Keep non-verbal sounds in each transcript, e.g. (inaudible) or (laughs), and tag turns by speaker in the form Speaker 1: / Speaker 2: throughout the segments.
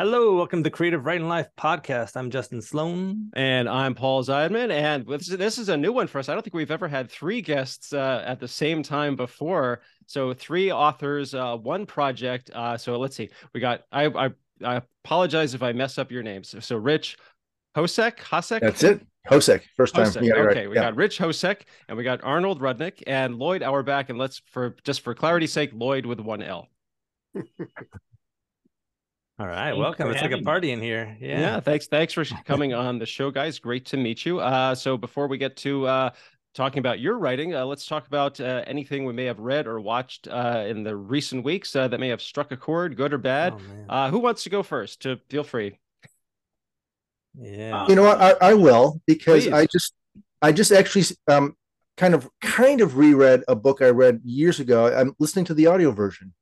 Speaker 1: Hello, welcome to the Creative Writing Life podcast. I'm Justin Sloan.
Speaker 2: And I'm Paul Zeidman. And this is, a new one for us. I don't think we've ever had three guests uh, at the same time before. So, three authors, uh, one project. Uh, so, let's see. We got, I, I, I apologize if I mess up your names. So, so Rich Hosek, Hosek?
Speaker 3: That's it. Hosek, first time.
Speaker 2: Hosek. okay, right. we yeah. got Rich Hosek and we got Arnold Rudnick and Lloyd Auerbach. And let's, for just for clarity's sake, Lloyd with one L. (laughs)
Speaker 1: All right, welcome. It's like a party in here. Yeah.
Speaker 2: yeah. Thanks. Thanks for (laughs) coming on the show, guys. Great to meet you. Uh, so before we get to uh, talking about your writing, uh, let's talk about uh, anything we may have read or watched uh, in the recent weeks uh, that may have struck a chord, good or bad. Oh, who wants to go first? To feel free.
Speaker 1: Yeah.
Speaker 3: You know what? I, I will because Please. I just, I just actually um, kind of, kind of reread a book I read years ago. I'm listening to the audio version.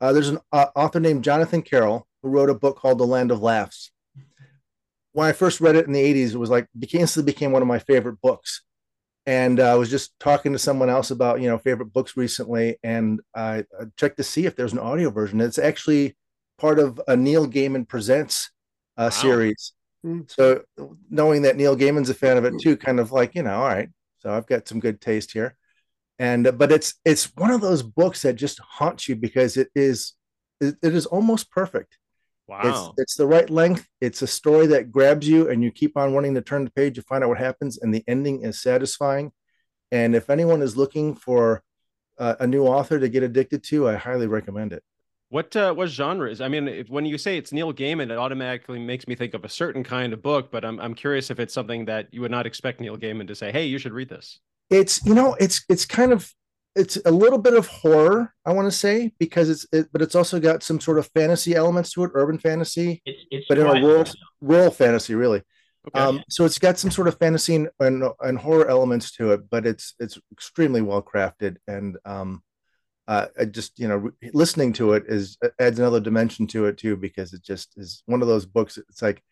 Speaker 3: there's an author named Jonathan Carroll who wrote a book called The Land of Laughs. When I first read it in the 80s, it was like became, instantly became one of my favorite books. And uh, I was just talking to someone else about, you know, favorite books recently, and I checked to see if there's an audio version. It's actually part of a Neil Gaiman Presents uh, wow. series. Hmm. So knowing that Neil Gaiman's a fan of it too, kind of like, you know, all right, so I've got some good taste here. And but it's it's one of those books that just haunts you because it is it, it is almost perfect.
Speaker 2: Wow.
Speaker 3: It's, it's the right length. It's a story that grabs you and you keep on wanting to turn the page to find out what happens. And the ending is satisfying. And if anyone is looking for uh, a new author to get addicted to, I highly recommend it.
Speaker 2: What uh, what genre is? I mean, if, when you say it's Neil Gaiman, it automatically makes me think of a certain kind of book. But I'm I'm curious if it's something that you would not expect Neil Gaiman to say, "Hey, you should read this."
Speaker 3: It's you know, it's it's kind of it's a little bit of horror i want to say because it's it, but it's also got some sort of fantasy elements to it urban fantasy
Speaker 4: it's, it's
Speaker 3: but in a rural rural fantasy really okay. um so it's got some sort of fantasy and, and, and horror elements to it but it's it's extremely well crafted and um uh, I just you know listening to it is adds another dimension to it too because it just is one of those books. It's like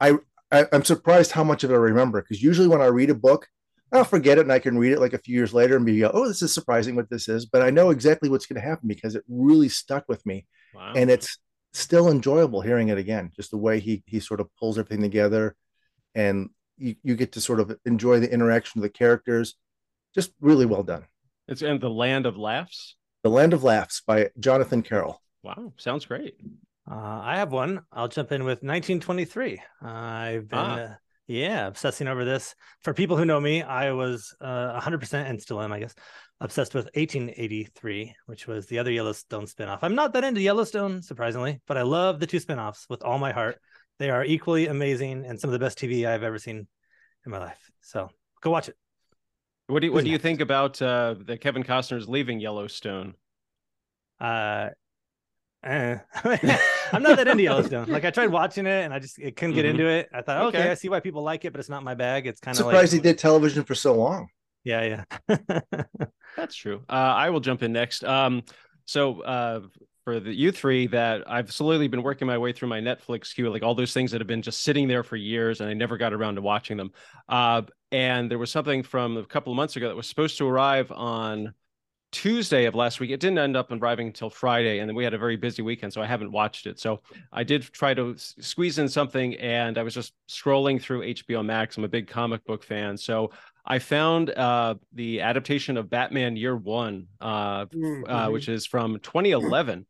Speaker 3: I, I am surprised how much of it I remember because usually when I read a book, I'll forget it and I can read it like a few years later and be, oh, this is surprising what this is. But I know exactly what's going to happen because it really stuck with me. Wow. And it's still enjoyable hearing it again, just the way he he sort of pulls everything together and you, you get to sort of enjoy the interaction of the characters. Just really well done.
Speaker 2: It's in The Land of Laughs.
Speaker 3: The Land of Laughs by Jonathan Carroll.
Speaker 2: Wow, sounds great.
Speaker 1: Uh, I have one. I'll jump in with 1923. Uh, I've been ah. uh, yeah, obsessing over this. For people who know me, I was uh, 100% and still am, I guess, obsessed with 1883, which was the other Yellowstone spinoff. I'm not that into Yellowstone, surprisingly, but I love the two spinoffs with all my heart. They are equally amazing and some of the best TV I've ever seen in my life. So go watch it.
Speaker 2: What do you, what do you think about uh, the Kevin Costner's leaving Yellowstone?
Speaker 1: Uh, eh. (laughs) I'm not that into Yellowstone. Like I tried watching it and I just it couldn't get mm-hmm. into it. I thought, okay. okay. I see why people like it, but it's not my bag. It's kind of
Speaker 3: surprised
Speaker 1: like,
Speaker 3: he did television for so long.
Speaker 1: Yeah, yeah. (laughs)
Speaker 2: That's true. Uh, I will jump in next. Um, so uh, for the you three that I've slowly been working my way through my Netflix queue, like all those things that have been just sitting there for years and I never got around to watching them. Uh, and there was something from a couple of months ago that was supposed to arrive on Tuesday of last week. It didn't end up arriving until Friday, and then we had a very busy weekend, so I haven't watched it. So I did try to squeeze in something, and I was just scrolling through HBO Max. I'm a big comic book fan, so I found uh, the adaptation of Batman Year One, uh, mm-hmm. uh, which is from 2011.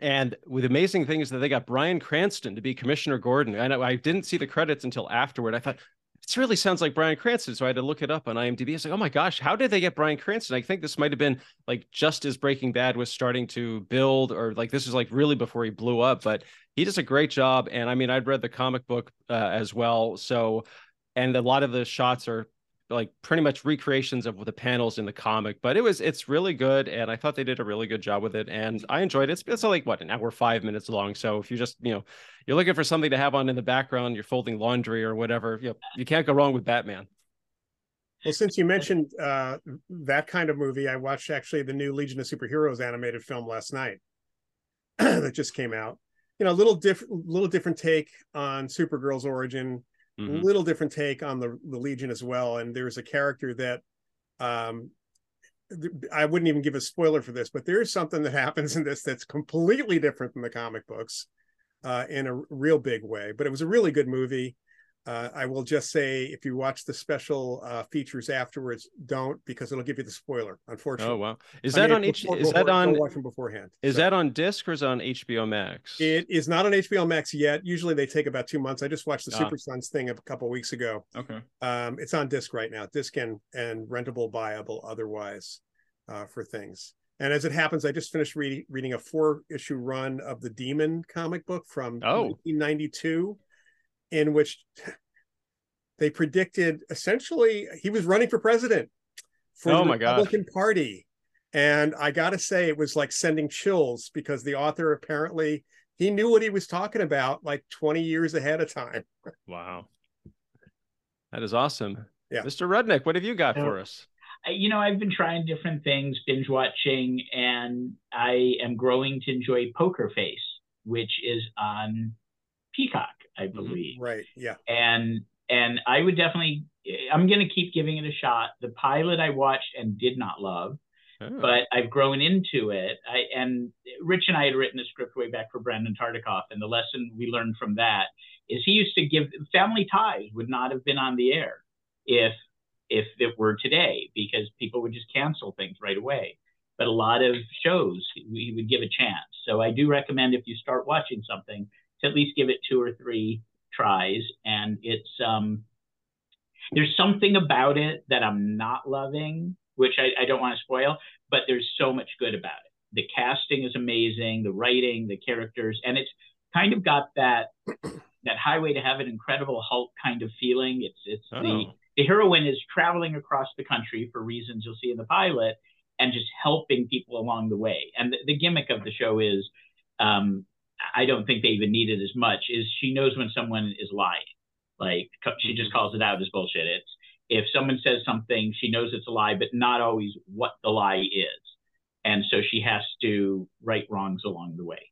Speaker 2: And with amazing things that they got Bryan Cranston to be Commissioner Gordon. And I, I didn't see the credits until afterward. I thought, this really sounds like Bryan Cranston. So I had to look it up on IMDb. I was like, oh my gosh, how did they get Bryan Cranston? I think this might have been like just as Breaking Bad was starting to build, or like this was like really before he blew up. But he does a great job. And I mean, I'd read the comic book uh, as well. So, and a lot of the shots are like pretty much recreations of the panels in the comic, but it was it's really good, and I thought they did a really good job with it, and I enjoyed it. It's, it's like what an hour five minutes long, so if you just you know you're looking for something to have on in the background, you're folding laundry or whatever, you know, you can't go wrong with Batman.
Speaker 5: Well, since you mentioned uh, that kind of movie, I watched actually the new Legion of Superheroes animated film last night (clears throat) that just came out. You know, a little different, little different take on Supergirl's origin mm-hmm. little different take on the, the Legion as well. And there's a character that um, I wouldn't even give a spoiler for this, but there is something that (laughs) happens in this that's completely different from the comic books. uh, in a real big way. But it was a really good movie. Uh, I will just say, if you watch the special uh, features afterwards, don't because it'll give you the spoiler. Unfortunately.
Speaker 2: Oh wow! Is I that mean, on H? Before, is that on?
Speaker 5: Watch them beforehand.
Speaker 2: Is so. that on disc or is on HBO Max?
Speaker 5: It is not on HBO Max yet. Usually they take about two months. I just watched the ah. Super Sons thing a couple weeks ago.
Speaker 2: Okay.
Speaker 5: Um, it's on disc right now. Disc and and rentable, buyable, otherwise, uh, for things. And as it happens, I just finished reading reading a four issue run of the Demon comic book from
Speaker 2: oh.
Speaker 5: 1992 in which they predicted essentially he was running for president for
Speaker 2: oh
Speaker 5: the Republican God. Party. And I got to say, it was like sending chills because the author apparently he knew what he was talking about like 20 years ahead of time.
Speaker 2: Wow. That is awesome.
Speaker 5: Yeah.
Speaker 2: Mr. Rudnick, what have you got for us?
Speaker 4: You know, I've been trying different things, binge watching, and I am growing to enjoy Poker Face, which is on Peacock, I mm-hmm. believe.
Speaker 5: Right. Yeah.
Speaker 4: And and I would definitely I'm going to keep giving it a shot. The pilot I watched and did not love, oh. but I've grown into it. I and Rich and I had written a script way back for Brandon Tartikoff, and the lesson we learned from that is he used to give Family Ties would not have been on the air if if it were today because people would just cancel things right away. But a lot of shows we would give a chance. So I do recommend if you start watching something to at least give it two or three tries. And it's um there's something about it that I'm not loving, which I, I don't want to spoil, but there's so much good about it. The casting is amazing, the writing, the characters, and it's kind of got that (clears throat) that highway to heaven incredible hulk kind of feeling it's it's oh. the the heroine is traveling across the country for reasons you'll see in the pilot and just helping people along the way and the, the gimmick of the show is um, I don't think they even need it as much is she knows when someone is lying. Like she just mm-hmm. calls it out as bullshit. It's if someone says something, she knows it's a lie, but not always what the lie is. And so she has to right wrongs along the way.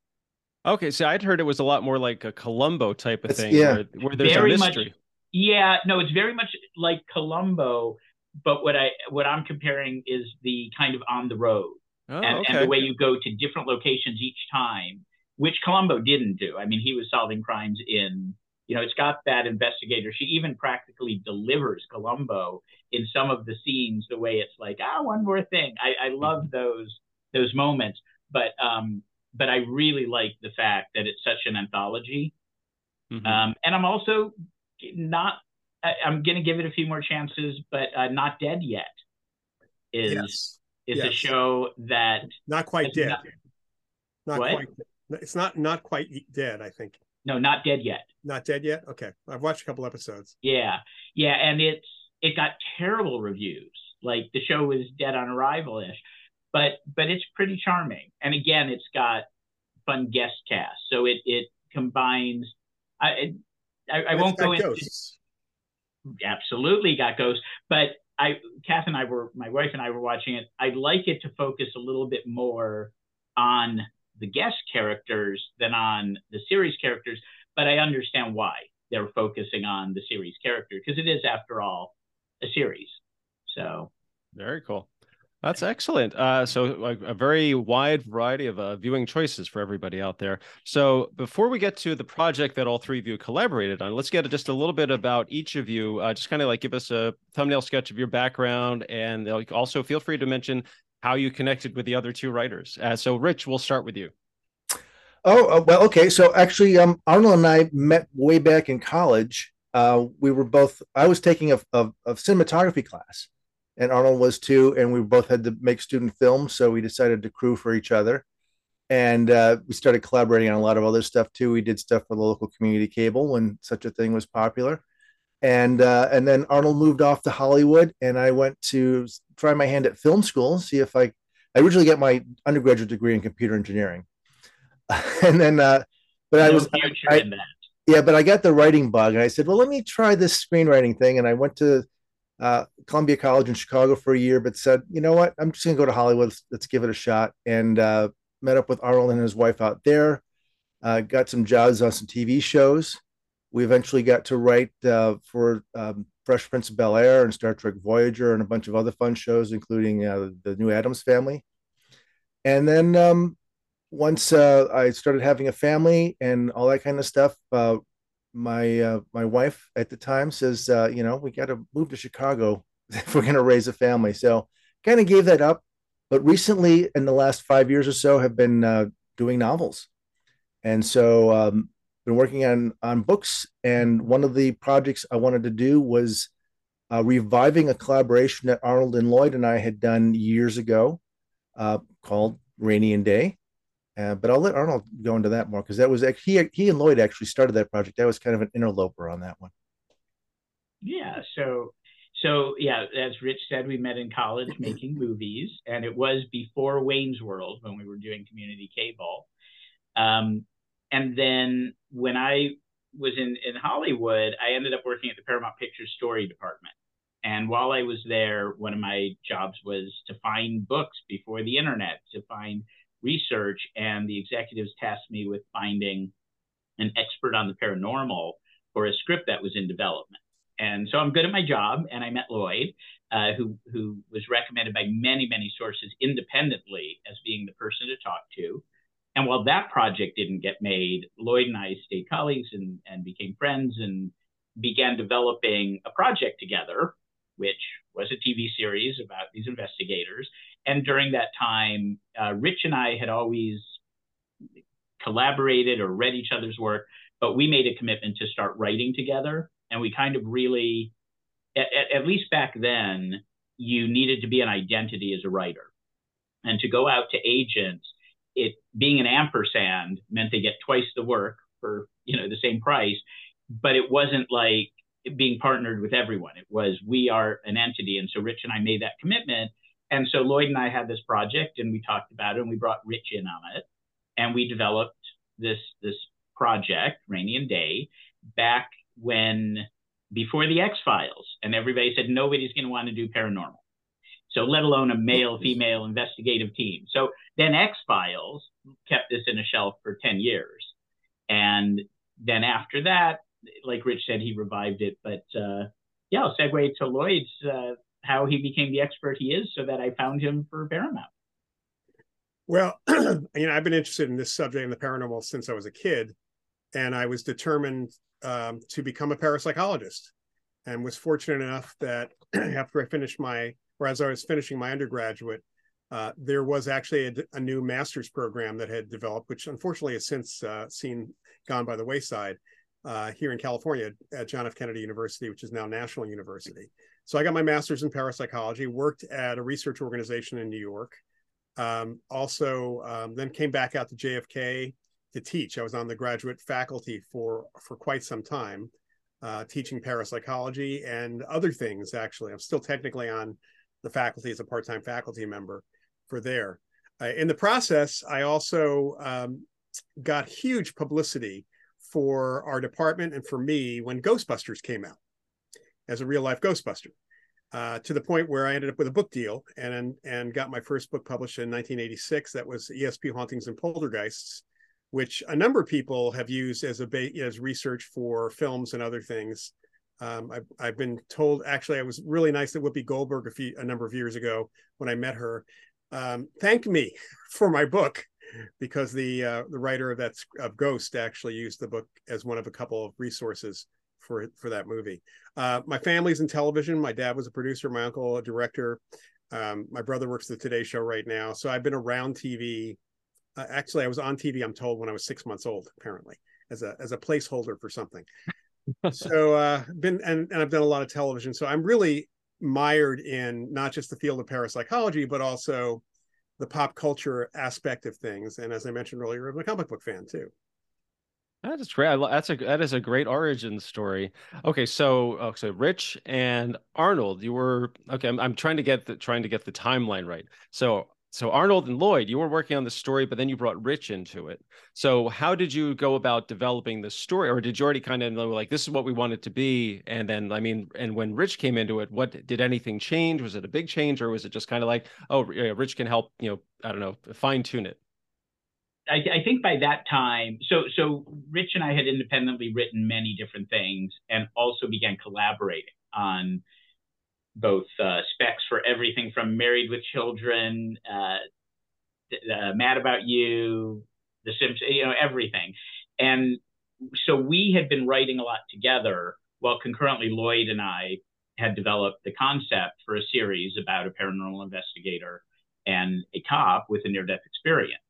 Speaker 2: Okay, so I'd heard it was a lot more like a Columbo type of it's, thing, yeah. where, where there's very a mystery.
Speaker 4: Much, yeah, no, it's very much like Columbo, but what I what I'm comparing is the kind of on the road oh, and, okay. and the way you go to different locations each time which Columbo didn't do. I mean, he was solving crimes in, you know, it's got that investigator. She even practically delivers Columbo in some of the scenes the way it's like, ah, one more thing. I, I love those those moments, but um, but I really like the fact that it's such an anthology. Mm-hmm. Um, and I'm also not. I, going to give it a few more chances, but uh, not dead yet. Is yes. is yes. a show that
Speaker 5: not quite dead. Not, not
Speaker 4: what?
Speaker 5: quite it's not not quite dead, I think.
Speaker 4: No, not dead yet.
Speaker 5: Not dead yet. Okay, I've watched a couple episodes.
Speaker 4: Yeah, yeah, and it's it got terrible reviews. Like the show was dead on arrival ish, but but it's pretty charming. And again, it's got fun guest cast, so it it combines. I I, I won't go into. Absolutely, got ghosts, but I, Kath and I were, my wife and I were watching it. I'd like it to focus a little bit more on the guest characters than on the series characters, but I understand why they're focusing on the series character because it is, after all, a series. So
Speaker 2: very cool. That's excellent. Uh, so a, a, very wide variety of uh, viewing choices for everybody out there. So before we get to the project that all three of you collaborated on, let's get just a little bit about each of you. Uh, just kind of like give us a thumbnail sketch of your background, and also feel free to mention how you connected with the other two writers. Uh, so, Rich, we'll start with you.
Speaker 3: Oh uh, well, okay. So actually, um, Arnold and I met way back in college. Uh, we were both. I was taking a, a, a, cinematography class, and Arnold was too. And we both had to make student films, so we decided to crew for each other. And uh, we started collaborating on a lot of other stuff too. We did stuff for the local community cable when such a thing was popular and uh, and then Arnold moved off to Hollywood, and I went to try my hand at film school, see if I. I originally get my undergraduate degree in computer engineering, (laughs) and then, uh, but no I was, I, yeah, but I got the writing bug, and I said, well, let me try this screenwriting thing, and I went to uh, Columbia College in Chicago for a year, but said, you know what, I'm just gonna go to Hollywood. Let's, let's give it a shot, and uh, met up with Arnold and his wife out there. Uh, got some jobs on some TV shows we eventually got to write uh, for um, Fresh Prince of Bel Air and Star Trek Voyager and a bunch of other fun shows, including uh, the New Addams Family. And then um, once uh, I started having a family and all that kind of stuff, uh, my uh, my wife at the time says, uh, you know, we got to move to Chicago (laughs) if we're going to raise a family. So kind of gave that up. But recently, in the last five years or so, have been doing novels, and so um, been working on on books. And one of the projects I wanted to do was uh, reviving a collaboration that Arnold and Lloyd and I had done years ago, uh, called Rainey and Day. Uh, but I'll let Arnold go into that more because that was he he and Lloyd actually started that project. That was kind of an interloper on that one.
Speaker 4: Yeah. So so yeah, as Rich said, we met in college (clears throat) making movies, and it was before Wayne's World when we were doing community cable. Um, and then when I was in in Hollywood, I ended up working at the Paramount Pictures story department. And while I was there, one of my jobs was to find books before the internet, to find research, and the executives tasked me with finding an expert on the paranormal for a script that was in development. And so I'm good at my job, and I met Lloyd, uh, who who was recommended by many many sources independently as being the person to talk to. And while that project didn't get made, Lloyd and I stayed colleagues and, and became friends and began developing a project together, which was a TV series about these investigators. And during that time, uh, Rich and I had always collaborated or read each other's work, but we made a commitment to start writing together and we kind of really, at, at least back then, you needed to be an identity as a writer. And to go out to agents, it being an ampersand meant they get twice the work for you know the same price, but it wasn't like being partnered with everyone. It was we are an entity, and so Rich and I made that commitment. And so Lloyd and I had this project, and we talked about it, and we brought Rich in on it, and we developed this this project, Rainey and Day, back when before the X Files, and everybody said nobody's going to want to do paranormal. So let alone a male female investigative team. So then X Files kept this in a shelf for 10 years. And then after that, like Rich said, he revived it. But uh, yeah, I'll segue to Lloyd's uh, how he became the expert he is so that I found him for Paramount.
Speaker 5: Well, (clears throat) you know, I've been interested in this subject and the paranormal since I was a kid. And I was determined um, to become a parapsychologist and was fortunate enough that (clears throat) after I finished my, or as I was finishing my undergraduate, uh, there was actually a, a, new master's program that had developed, which unfortunately has since uh, seen gone by the wayside uh, here in California at John F. Kennedy University, which is now National University. So I got my master's in parapsychology, worked at a research organization in New York, um, also um, then came back out to JFK to teach. I was on the graduate faculty for for quite some time, uh, teaching parapsychology and other things. Actually, I'm still technically on the faculty as a part-time faculty member for there. Uh, in the process, I also um, got huge publicity for our department and for me when Ghostbusters came out as a real life Ghostbuster. Uh, to the point where I ended up with a book deal and and got my first book published in 1986. That was ESP Hauntings and Poltergeists, which a number of people have used as a as research for films and other things. Um, I've, I've been told actually I was really nice that Whoopi Goldberg a few a number of years ago when I met her um, thanked me (laughs) for my book because the uh, the writer of that of Ghost actually used the book as one of a couple of resources for for that movie. Uh, my family's in television. My dad was a producer. My uncle a director. Um, my brother works the Today Show right now. So I've been around TV. Uh, actually, I was on TV. I'm told when I was six months old, apparently, as a as a placeholder for something. So uh, been and, and I've done a lot of television. So I'm really mired in not just the field of parapsychology, but also the pop culture aspect of things. And as I mentioned earlier, I'm a comic book fan too.
Speaker 2: That's great. That's a that is a great origin story. Okay, so oh, so Rich and Arnold, you were okay. I'm, I'm trying to get the trying to get the timeline right. So so Arnold and Lloyd, you were working on the story, but then you brought Rich into it. So how did you go about developing the story, or did you already kind of know like this is what we want it to be? And then I mean, and when Rich came into it, what did anything change? Was it a big change, or was it just kind of like, oh, Rich can help, you know, I don't know, fine tune it?
Speaker 4: I, I, think by that time, so so Rich and I had independently written many different things, and also began collaborating on both uh, specs for everything from Married with Children, uh, uh, Mad About You, The Simpsons, you know, everything. And so we had been writing a lot together while concurrently Lloyd and I had developed the concept for a series about a paranormal investigator and a cop with a near death experience.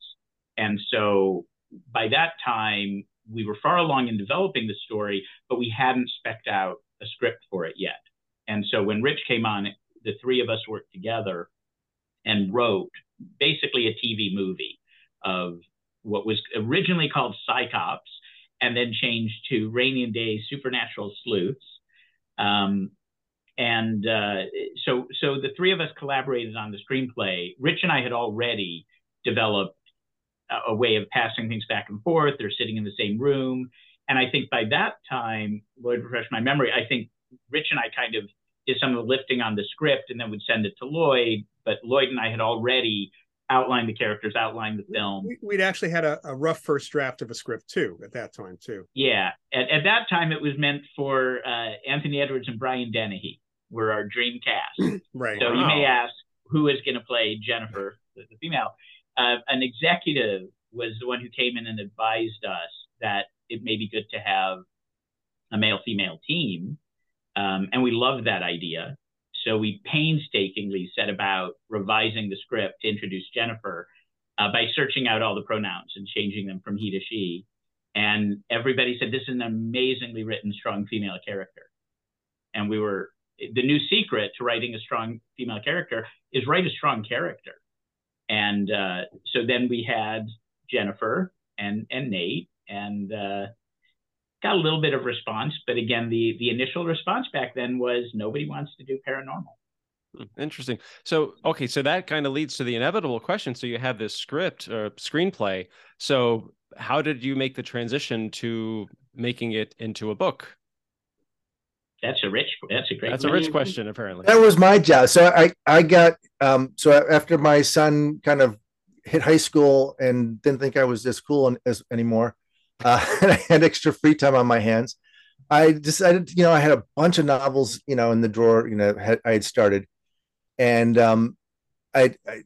Speaker 4: And so by that time, we were far along in developing the story, but we hadn't specced out a script for it yet. And so when Rich came on, the three of us worked together and wrote basically a TV movie of what was originally called Psychops and then changed to Rainey and Day Supernatural Sleuths. Um, and uh, so, so the three of us collaborated on the screenplay. Rich and I had already developed a, a way of passing things back and forth. They're sitting in the same room. And I think by that time, Lloyd refresh my memory, I think Rich and I kind of did some of the lifting on the script and then would send it to Lloyd. But Lloyd and I had already outlined the characters, outlined the film.
Speaker 5: We'd actually had a, a, rough first draft of a script too at that time too.
Speaker 4: Yeah, at, at that time it was meant for uh, Anthony Edwards and Brian Dennehy were our dream cast. (clears throat)
Speaker 5: right.
Speaker 4: So wow. you may ask who is going to play Jennifer, the, the female. Uh, an executive was the one who came in and advised us that it may be good to have a male female team. Um, and we loved that idea. So we painstakingly set about revising the script to introduce Jennifer uh, by searching out all the pronouns and changing them from he to she. And everybody said, This is an amazingly written, strong female character. And we were, the new secret to writing a strong female character is write a strong character. And uh, so then we had Jennifer and, and Nate, and uh, got a little bit of response, but again, the the initial response back then was nobody wants to do paranormal.
Speaker 2: Hmm, interesting. So, okay, so that kind of leads to the inevitable question. So you have this script or screenplay. So, how did you make the transition to making it into a book?
Speaker 4: That's a rich. That's a great.
Speaker 2: That's question. a rich question, apparently.
Speaker 3: That was my job. So I I got um so after my son kind of hit high school and didn't think I was as cool as anymore uh, (laughs) and I had extra free time on my hands. I decided, you know, I had a bunch of novels, you know, in the drawer, you know, had, I had started, and um, I, I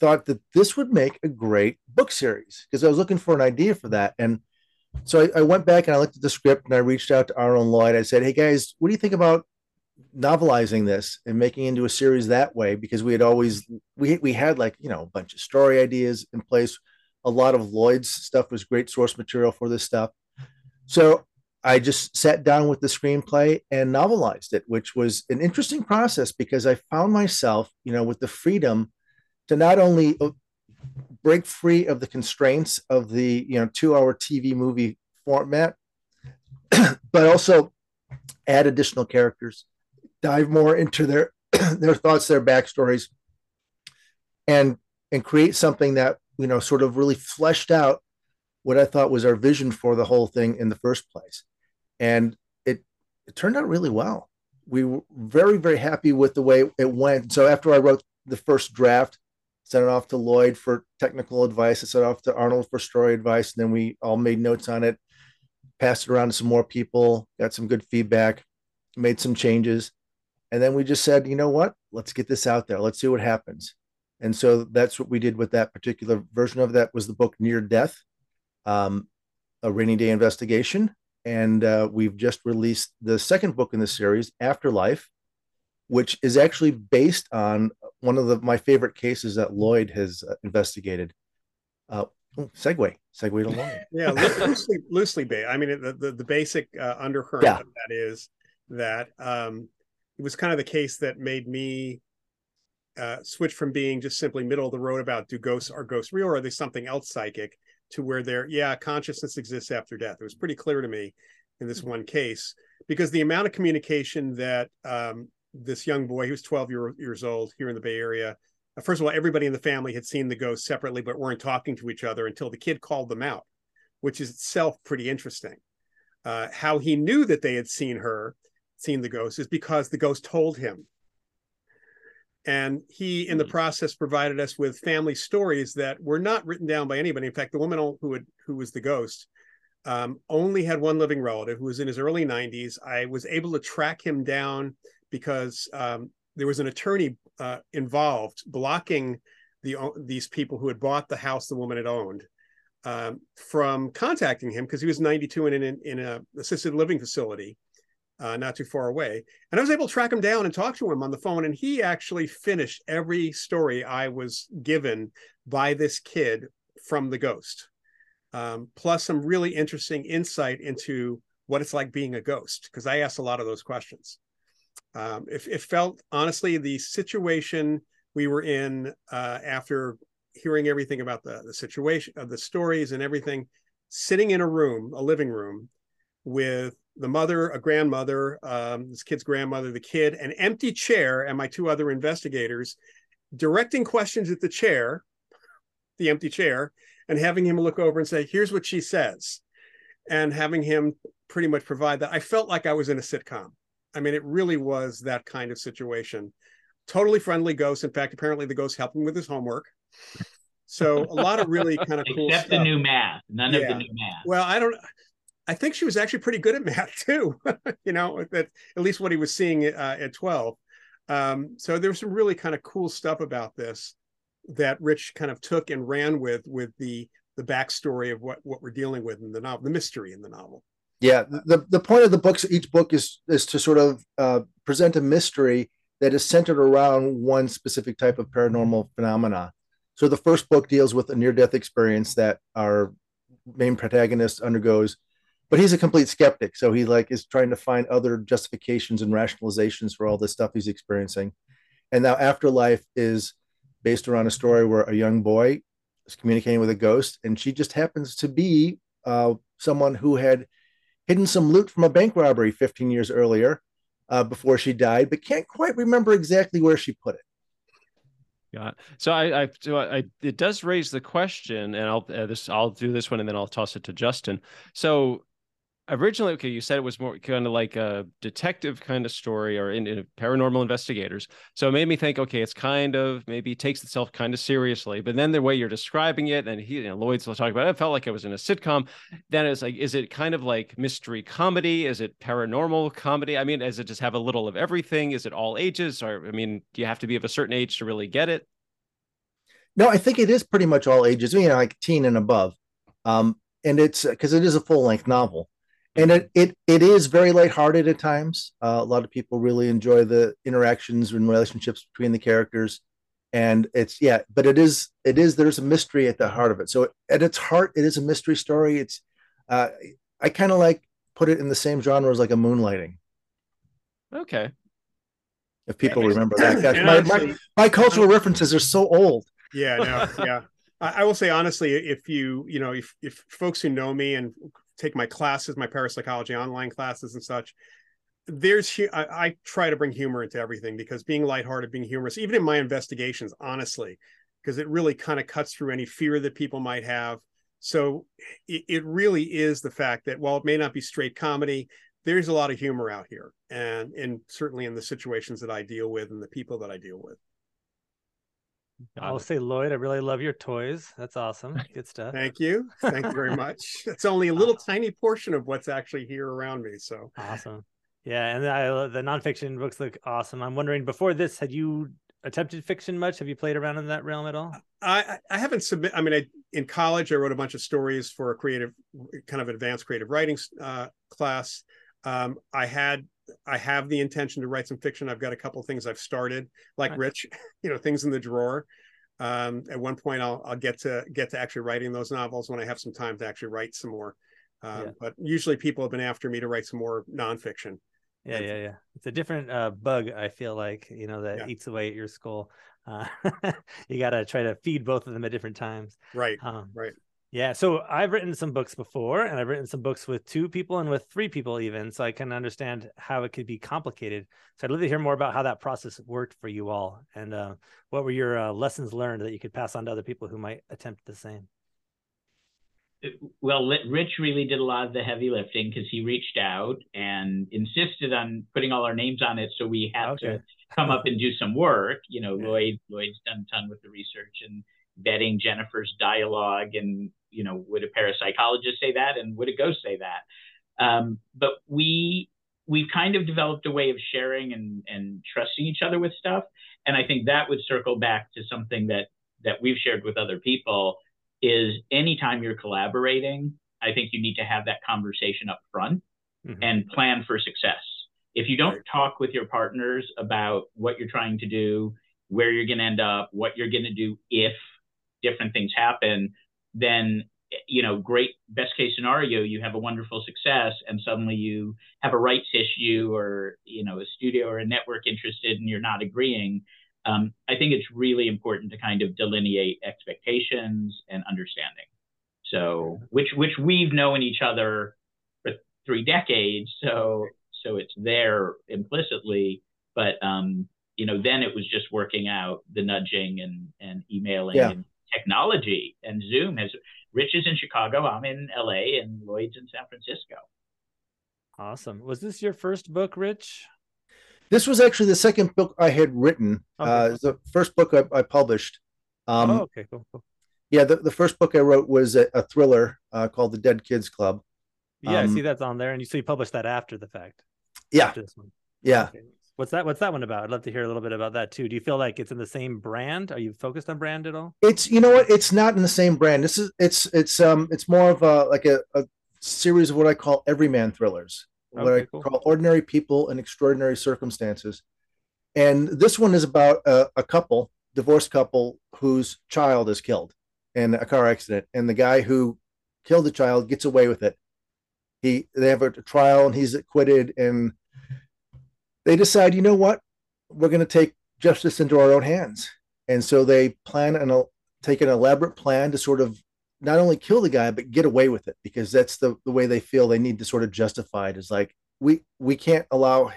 Speaker 3: thought that this would make a great book series because I was looking for an idea for that. And so I, I, went back and I looked at the script and I reached out to and Lloyd. I said, "Hey guys, what do you think about novelizing this and making into a series that way?" Because we had always we we had like you know a bunch of story ideas in place a lot of Lloyd's stuff was great source material for this stuff. So I just sat down with the screenplay and novelized it, which was an interesting process because I found myself, you know, with the freedom to not only uh, break free of the constraints of the, you know, two hour TV movie format, (clears throat) but also add additional characters, dive more into their (clears throat) their thoughts, their backstories, and and create something that you know, sort of really fleshed out what I thought was our vision for the whole thing in the first place. And it, it turned out really well. We were very, very happy with the way it went. So after I wrote the first draft, sent it off to Lloyd for technical advice, I sent it off to Arnold for story advice. And then we all made notes on it, passed it around to some more people, got some good feedback, made some changes. And then we just said, you know what? Let's get this out there. Let's see what happens. And so that's what we did with that particular version of that was the book Near Death, um, a Rainey Day investigation. And uh, we've just released the second book in the series, Afterlife, which is actually based on one of the, my favorite cases that Lloyd has uh, investigated. Uh, oh, segue, segue to Lloyd. (laughs)
Speaker 5: yeah, loosely, loosely based. I mean, the, the, the basic uh, undercurrent yeah. of that is that um, it was kind of the case that made me uh, switch from being just simply middle of the road about do ghosts are ghosts real or are they something else psychic to where they're yeah consciousness exists after death. It was pretty clear to me in this one case because the amount of communication that um, this young boy he was 12 year, years old here in the bay area uh, first of all everybody in the family had seen the ghost separately but weren't talking to each other until the kid called them out which is itself pretty interesting. Uh, how he knew that they had seen her seen the ghost is because the ghost told him and he in the hmm. process provided us with family stories that were not written down by anybody. In fact the woman who had who was the ghost um, only had one living relative who was in his early 90s i was able to track him down because um, there was an attorney uh, involved blocking the these people who had bought the house the woman had owned um, from contacting him because he was 92 and in, in, in a assisted living facility uh, not too far away. And I was able to track him down and talk to him on the phone. And he actually finished every story I was given by this kid from the ghost, um, plus some really interesting insight into what it's like being a ghost, because I asked a lot of those questions. Um, it, it, felt, honestly, the situation we were in uh, after hearing everything about the, the situation of the stories and everything, sitting in a room, a living room, with the mother, a grandmother, um, this kid's grandmother, the kid, an empty chair, and my two other investigators directing questions at the chair, the empty chair, and having him look over and say, Here's what she says, and having him pretty much provide that. I felt like I was in a sitcom. I mean, it really was that kind of situation. Totally friendly ghost. In fact, apparently the ghost helped him with his homework. So a lot of really (laughs) kind of cool
Speaker 4: Except
Speaker 5: stuff.
Speaker 4: the new math. None yeah. of the new math.
Speaker 5: Well, I don't I think she was actually pretty good at math (laughs) too. you know, that at least what he was seeing uh, at 12. Um, so there was some really kind of cool stuff about this that Rich kind of took and ran with with the the backstory of what what we're dealing with in the novel, the mystery in the novel.
Speaker 3: Yeah, the the point of the books, each book is is to sort of uh, present a mystery that is centered around one specific type of paranormal phenomena. So the first book deals with a near death experience that our main protagonist undergoes but he's a complete skeptic so he like is trying to find other justifications and rationalizations for all the stuff he's experiencing and now afterlife is based around a story where a young boy is communicating with a ghost and she just happens to be uh, someone who had hidden some loot from a bank robbery 15 years earlier uh, before she died but can't quite remember exactly where she put it
Speaker 2: yeah. So I, I, so I, it does raise the question, and I'll uh, this, I'll do this one, and then I'll toss it to Justin. So originally okay you said it was more kind of like a detective kind of story or in, in, paranormal investigators. So it made me think okay it's kind of maybe takes itself kind of seriously. But then the way you're describing it and he you know lloyd's talking about it, it felt like it was in a sitcom. Then it's like is it kind of like mystery comedy? Is it paranormal comedy? I mean does it just have a little of everything? Is it all ages? Or i mean do you have to be of a certain age to really get it?
Speaker 3: No i think it is pretty much all ages you know like teen and above. Um and it's because it is a full length novel and it, it it is very lighthearted at times. Uh, a lot of people really enjoy the interactions and relationships between the characters, and it's yeah, but it is it is there's a mystery at the heart of it. So at its heart, it is a mystery story. It's uh, I kind of like put it in the same genre as like a Moonlighting.
Speaker 2: Okay.
Speaker 3: If people remember that, (clears throat) Gosh, my, my, my cultural references are so old.
Speaker 5: Yeah, no, yeah. I, I will say honestly, if you you know if if folks who know me and take my classes, my parapsychology online classes and such, there's I, I try to bring humor into everything because being lighthearted, being humorous, even in my investigations, honestly, because it really kind of cuts through any fear that people might have. So it, it really is the fact that while it may not be straight comedy, there's a lot of humor out here, and and certainly in the situations that I deal with and the people that I deal with.
Speaker 1: I'll say, Lloyd, I really love your toys. That's awesome. Good stuff.
Speaker 5: Thank you. Thank you very (laughs) much. It's only a little tiny portion of what's actually here around me. So
Speaker 1: awesome. Yeah, and I, the nonfiction books look awesome. I'm wondering, before this, had you attempted fiction much? Have you played around in that realm at all?
Speaker 5: I I haven't submit. I mean, I, in college, I wrote a bunch of stories for a creative, kind of advanced creative writing uh, class. Um, I had I have the intention to write some fiction. I've got a couple things I've started, like Rich, (laughs) you know, things in the drawer. Um, at one point, I'll I'll get to get to actually writing those novels when I have some time to actually write some more. Um, yeah. But usually, people have been after me to write some more nonfiction.
Speaker 1: Yeah, and, yeah, yeah. It's a different uh, bug. I feel like you know that yeah. eats away at your skull. Uh, (laughs) you got to try to feed both of them at different times.
Speaker 5: Right. Um, right.
Speaker 1: Yeah, so I've written some books before, and I've written some books with two people and with three people even. So I can understand how it could be complicated. So I'd love to hear more about how that process worked for you all, and uh, what were your uh, lessons learned that you could pass on to other people who might attempt the same.
Speaker 4: Well, Rich really did a lot of the heavy lifting because he reached out and insisted on putting all our names on it, so we had okay. to come up and do some work. You know, yeah. Lloyd Lloyd's done a ton with the research and vetting Jennifer's dialogue and you know, would a parapsychologist say that, and would a ghost say that? Um, but we we've kind of developed a way of sharing and and trusting each other with stuff, and I think that would circle back to something that that we've shared with other people is anytime you're collaborating, I think you need to have that conversation up front mm-hmm. and plan for success. If you don't talk with your partners about what you're trying to do, where you're going to end up, what you're going to do if different things happen, then you know, great best case scenario, you have a wonderful success, and suddenly you have a rights issue, or you know, a studio or a network interested, and you're not agreeing. Um, I think it's really important to kind of delineate expectations and understanding. So, which which we've known each other for three decades, so so it's there implicitly, but um, you know, then it was just working out the nudging and and emailing yeah. and technology and Zoom has Rich is in Chicago. I'm in LA, and Lloyd's in San Francisco.
Speaker 1: Awesome. Was this your first book, Rich?
Speaker 3: This was actually the second book I had written. Okay. Uh, the first book I, I published. Um, oh, okay, cool, cool. Yeah, the, the first book I wrote was a, a thriller uh, called The Dead Kids Club.
Speaker 1: Yeah, um, I see that's on there, and you so you published that after the fact.
Speaker 3: Yeah. this one. Yeah. Okay.
Speaker 1: What's that? What's that one about? I'd love to hear a little bit about that too. Do you feel like it's in the same brand? Are you focused on brand at all?
Speaker 3: It's you know what? It's not in the same brand. This is it's it's um it's more of a like a, a series of what I call everyman thrillers. Okay, what I cool. call ordinary people in extraordinary circumstances. And this one is about a, a couple, divorced couple, whose child is killed in a car accident, and the guy who killed the child gets away with it. He they have a trial and he's acquitted and they decide, you know what, we're going to take justice into our own hands, and so they plan and take an elaborate plan to sort of not only kill the guy but get away with it because that's the the way they feel they need to sort of justify it is like we we can't allow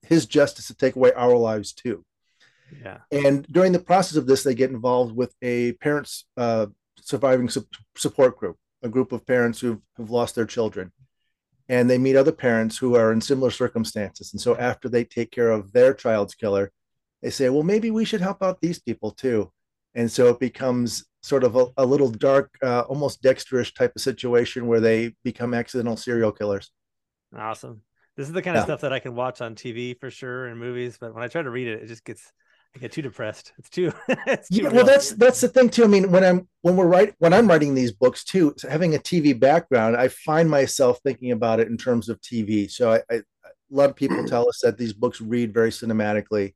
Speaker 3: his justice to take away our lives too.
Speaker 1: Yeah.
Speaker 3: And during the process of this, they get involved with a parents uh, surviving su- support group, a group of parents who've, who've lost their children and they meet other parents who are in similar circumstances. And so after they take care of their child's killer, they say, well, maybe we should help out these people too. And so it becomes sort of a, a little dark, uh, almost Dexterish type of situation where they become accidental serial killers.
Speaker 1: Awesome. This is the kind of yeah. stuff that I can watch on TV for sure and movies, but when I try to read it, it just gets I get too depressed. It's too. (laughs) it's
Speaker 3: too yeah, well, that's that's the thing too. I mean, when I'm when we're writing when I'm writing these books too, having a TV background, I find myself thinking about it in terms of TV. So I, I a lot of people tell us that these books read very cinematically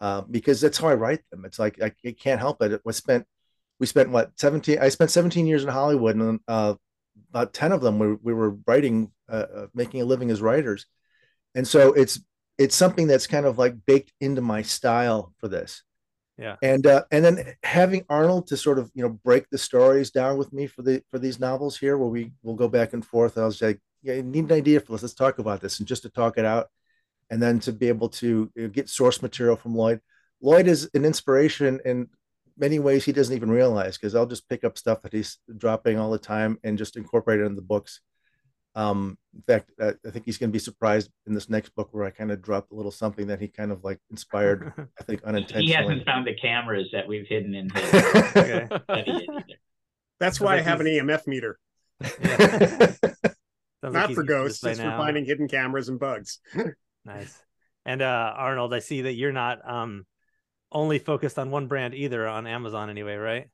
Speaker 3: uh, because that's how I write them. It's like I, I can't help it. We spent we spent what 17 i spent 17 years in hollywood and uh, about 10 of them we, we were writing uh, uh, making a living as writers and so it's it's something that's kind of like baked into my style for this.
Speaker 1: Yeah.
Speaker 3: And uh, and then having Arnold to sort of you know break the stories down with me for the for these novels here, where we will go back and forth. I was like, yeah, I need an idea for this. Let's talk about this, and just to talk it out, and then to be able to get source material from Lloyd. Lloyd is an inspiration in many ways he doesn't even realize because I'll just pick up stuff that he's dropping all the time and just incorporate it in the books. Um, in fact, I, I think he's going to be surprised in this next book where I kind of dropped a little something that he kind of like inspired. (laughs) I think unintentionally.
Speaker 4: He hasn't found the cameras that we've hidden in his (laughs)
Speaker 5: That's why I have an EMF meter. (laughs) Yeah. Not like for ghosts, just for finding hidden cameras and bugs.
Speaker 1: nice. And uh, Arnold, I see that you're not um, only focused on one brand either on Amazon anyway, right?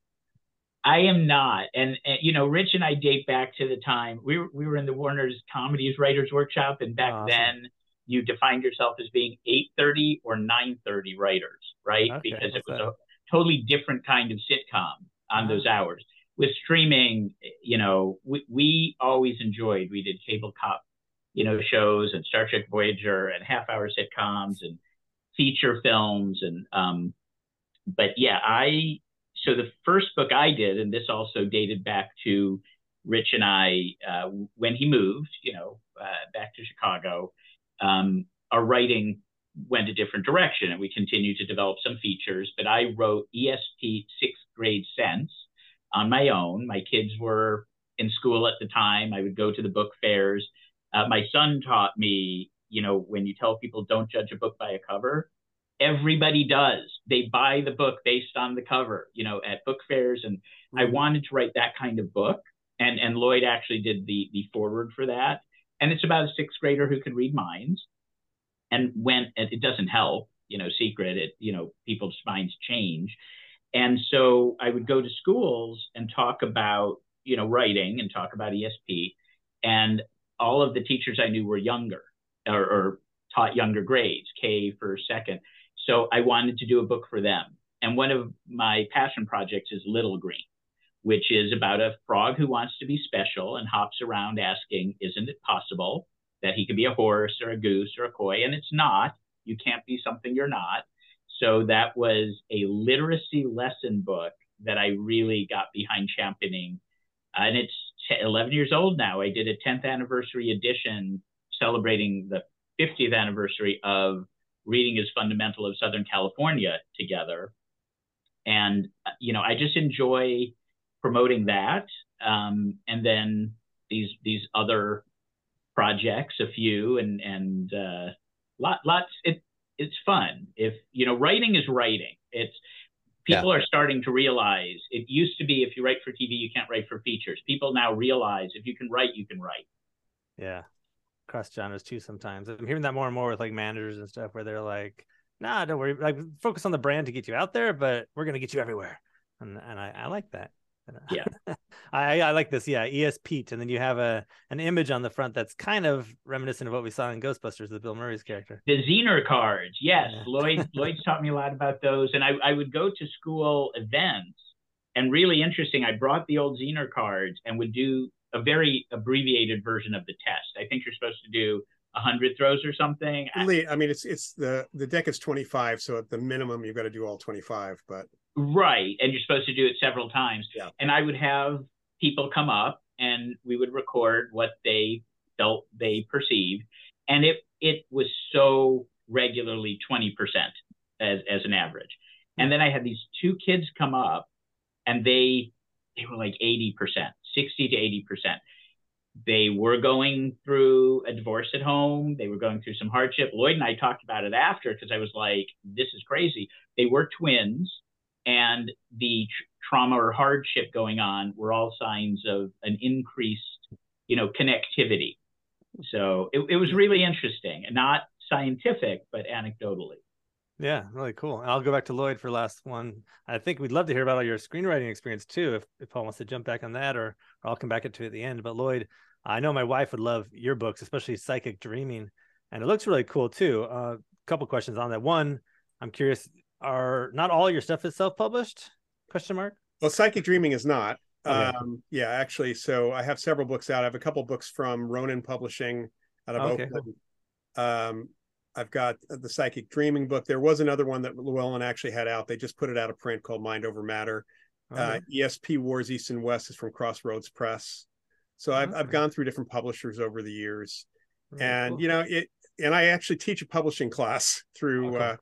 Speaker 4: I am not, and, and, you know, Rich and I date back to the time we were, we were in the Warner's Comedies Writers Workshop, and back awesome. then you defined yourself as being eight thirty or nine thirty writers, right? Okay, because it was that? a totally different kind of sitcom on uh-huh. those hours. With streaming, you know, we, we always enjoyed. We did cable cop, you know, shows and Star Trek Voyager and half hour sitcoms and feature films and um, but yeah, I so the first book I did, and this also dated back to Rich and I uh, when he moved, you know, uh, back to Chicago. Um, our writing went a different direction, and we continued to develop some features. But I wrote ESP sixth grade sense on my own. My kids were in school at the time. I would go to the book fairs. Uh, my son taught me, you know, when you tell people don't judge a book by a cover, everybody does. They buy the book based on the cover, you know, at book fairs. And mm-hmm. I wanted to write that kind of book. And, and Lloyd actually did the, the forward for that. And it's about a sixth grader who can read minds. And when it doesn't help, you know, secret, it, you know, people's minds change. And so I would go to schools and talk about, you know, writing and talk about ESP. And all of the teachers I knew were younger or, or taught younger grades, K for second. So I wanted to do a book for them. And one of my passion projects is Little Green, which is about a frog who wants to be special and hops around asking, Isn't it possible that he could be a horse or a goose or a koi? And it's not. You can't be something you're not. So that was a literacy lesson book that I really got behind championing. and it's 11 years old now. I did a 10th anniversary edition celebrating the 50th anniversary of Reading is Fundamental of Southern California together. And, you know, I just enjoy promoting that. Um, and then these, these other projects, a few, and, and, uh, lot, lots, it, it's fun. If, you know, writing is writing. It's, people yeah. are starting to realize it used to be if you write for TV, you can't write for features. People now realize if you can write, you can write.
Speaker 1: Yeah. Cross genres too sometimes. I'm hearing that more and more with like managers and stuff where they're like, nah, don't worry, like focus on the brand to get you out there, but we're gonna get you everywhere. And and I, I like that.
Speaker 4: Yeah. (laughs)
Speaker 1: I, I like this. Yeah. ES Pete. And then you have a an image on the front that's kind of reminiscent of what we saw in Ghostbusters, the Bill Murray's character.
Speaker 4: The Zener cards. Yes. Yeah. Lloyd (laughs) Lloyd's taught me a lot about those. And I, I would go to school events and really interesting. I brought the old Zener cards and would do a very abbreviated version of the test. I think you're supposed to do 100 throws or something.
Speaker 5: Lee, I mean, it's it's the the deck is 25, so at the minimum you've got to do all 25. But
Speaker 4: Right. And you're supposed to do it several times.
Speaker 5: Yeah.
Speaker 4: And I would have people come up and we would record what they felt they perceived. And it it was so regularly 20% as, as an average. And then I had these two kids come up and they they were like 80%, 60 to 80%. They were going through a divorce at home. They were going through some hardship. Lloyd and I talked about it after because I was like, this is crazy. They were twins and the tr- trauma or hardship going on were all signs of an increased, you know, connectivity. So it, it was really interesting, not scientific, but anecdotally.
Speaker 1: Yeah, really cool. I'll go back to Lloyd for last one. I think we'd love to hear about all your screenwriting experience too, if, if Paul wants to jump back on that, or, or I'll come back to it at the end. But Lloyd, I know my wife would love your books, especially Psychic Dreaming, and it looks really cool too. A uh, couple questions on that. One, I'm curious, are not all your stuff is self-published? Question mark.
Speaker 5: Well, Psychic Dreaming is not. Okay. Um, yeah, actually, so I have several books out. I have a couple books from Ronin Publishing out of okay. Oakland. Um, I've got the Psychic Dreaming book. There was another one that Llewellyn actually had out. They just put it out of print called Mind Over Matter. Okay. Uh, ESP Wars East and West is from Crossroads Press. So I've, okay. I've gone through different publishers over the years, and cool. you know it. And I actually teach a publishing (laughs) class through uh,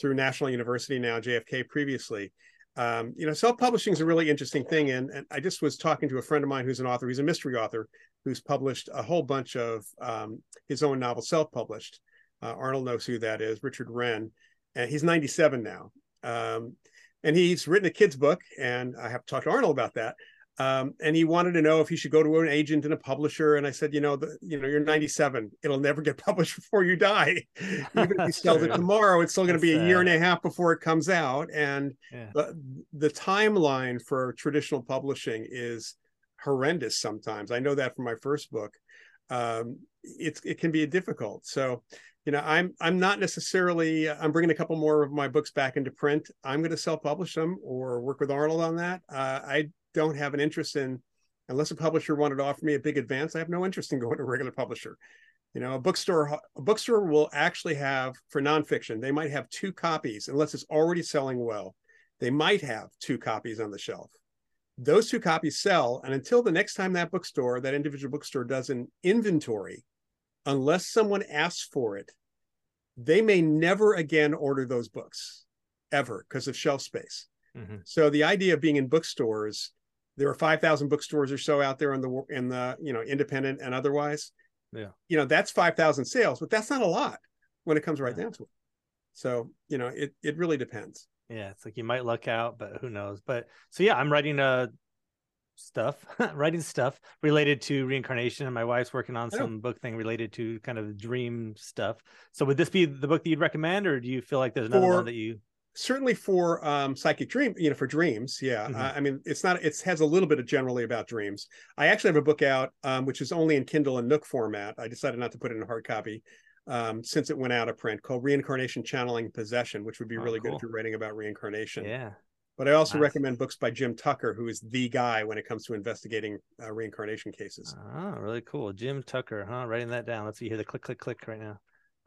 Speaker 5: through National University now, JFK previously. Um, you know, self-publishing is a really interesting thing. And, and I just was talking to a friend of mine who's an author, he's a mystery author who's published a whole bunch of um, his own novels self-published. Uh, Arnold knows who that is, Richard Wren. And he's 97 now. Um, and he's written a kid's book, and I have to talk to Arnold about that. Um, and he wanted to know if he should go to an agent and a publisher. And I said, you know, the, you know, you're 97. It'll never get (laughs) published before you die. (laughs) Even if you sell it tomorrow, it's still going to be a year and a half before it comes out. And yeah. the, the timeline for traditional publishing is horrendous sometimes. I know that from my first book. Um, it's it can be difficult. So, you know, I'm I'm not necessarily. I'm bringing a couple more of my books back into print. I'm going to self-publish them or work with Arnold on that. Uh, I don't have an interest in unless a publisher wanted to offer me a big advance i have no interest in going to a regular publisher you know a bookstore a bookstore will actually have for nonfiction they might have two copies unless it's already selling well they might have two copies on the shelf those two copies sell and until the next time that bookstore that individual bookstore does an inventory unless someone asks for it they may never again order those books ever because of shelf space. Mm-hmm. so the idea of being in bookstores there are 5000 bookstores or so out there in the in the you know independent and otherwise.
Speaker 1: Yeah.
Speaker 5: You know that's 5000 sales but that's not a lot when it comes right yeah. down to it. So you know it it really depends.
Speaker 1: Yeah it's like you might luck out but who knows? But so yeah i'm writing uh stuff (laughs) writing stuff related to reincarnation and my wife's working on some book thing related to kind of dream stuff so would this be the book that you'd recommend or do you feel like there's another for, one that you
Speaker 5: certainly for um, psychic dream, you know, for dreams. Yeah, mm-hmm. uh, I mean, it's not. It has a little bit of generally about dreams. I actually have a book out, um, which is only in Kindle and Nook format. I decided not to put it in hard copy um, since it went out of print, called Reincarnation Channeling Possession, which would be oh, really cool. good if you're writing about reincarnation.
Speaker 1: Yeah.
Speaker 5: But I also nice. recommend books by Jim Tucker, who is the guy when it comes to investigating uh, reincarnation cases.
Speaker 1: Oh, really cool. Jim Tucker, huh? Writing that down. Let's see. Hear the click, click, click right now.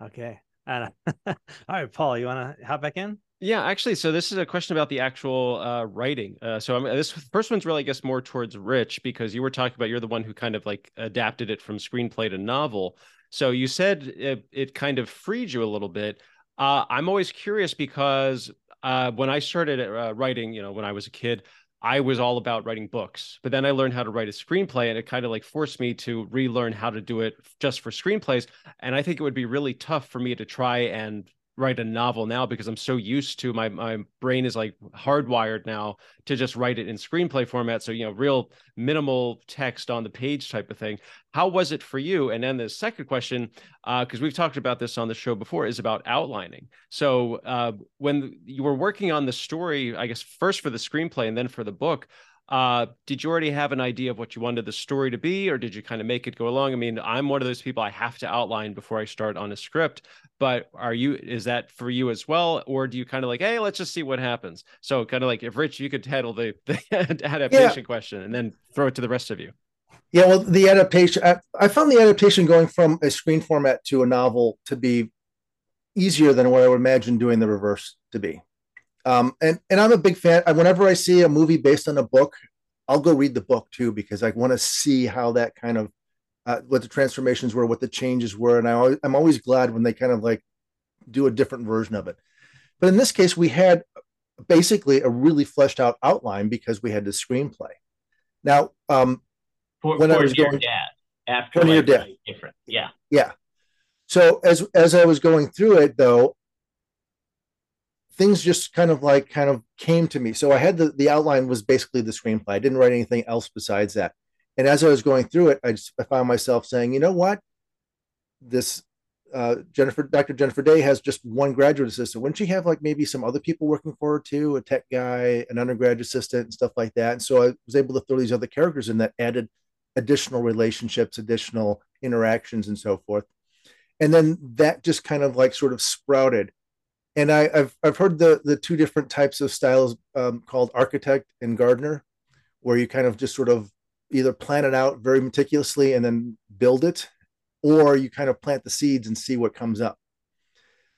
Speaker 1: Okay. And, (laughs) all right, Paul, you want to hop back in?
Speaker 2: Yeah, actually, so this is a question about the actual uh, writing. Uh, so I'm, this first one's really, I guess, more towards Rich because you were talking about you're the one who kind of like adapted it from screenplay to novel. So you said it, it kind of freed you a little bit. Uh, I'm always curious because uh, when I started uh, writing, you know, when I was a kid, I was all about writing books, but then I learned how to write a screenplay and it kind of like forced me to relearn how to do it just for screenplays. And I think it would be really tough for me to try and write a novel now because I'm so used to my my brain is like hardwired now to just write it in screenplay format. So you know, real minimal text on the page type of thing. How was it for you? And then the second question, because uh, we've talked about this on the show before, is about outlining. So uh, when you were working on the story, I guess first for the screenplay and then for the book, uh, did you already have an idea of what you wanted the story to be, or did you kind of make it go along? I mean, I'm one of those people I have to outline before I start on a script. But are you? Is that for you as well, or do you kind of like, hey, let's just see what happens? So, kind of like, if Rich, you could handle the, (laughs) the adaptation yeah. question, and then throw it to the rest of you.
Speaker 3: Yeah, well, the adaptation, I, I found the adaptation going from a screen format to a novel to be easier than what I would imagine doing the reverse to be. Um, and and I'm a big fan. Whenever I see a movie based on a book, I'll go read the book too because I want to see how that kind of uh, what the transformations were, what the changes were, and I always, I'm always glad when they kind of like do a different version of it. But in this case, we had basically a really fleshed out outline because we had the screenplay. Now, um,
Speaker 4: for, when for I was your going, dad, after
Speaker 3: your dad,
Speaker 4: different, yeah,
Speaker 3: yeah. So as as I was going through it, though, things just kind of like kind of came to me. So I had the the outline was basically the screenplay. I didn't write anything else besides that. And as I was going through it, I just I found myself saying, you know what, this uh, Jennifer, Dr. Jennifer Day has just one graduate assistant. Wouldn't she have like maybe some other people working for her too, a tech guy, an undergraduate assistant, and stuff like that? And so I was able to throw these other characters in that added additional relationships, additional interactions, and so forth. And then that just kind of like sort of sprouted and I, have I've heard the the two different types of styles um, called architect and gardener, where you kind of just sort of either plan it out very meticulously and then build it, or you kind of plant the seeds and see what comes up.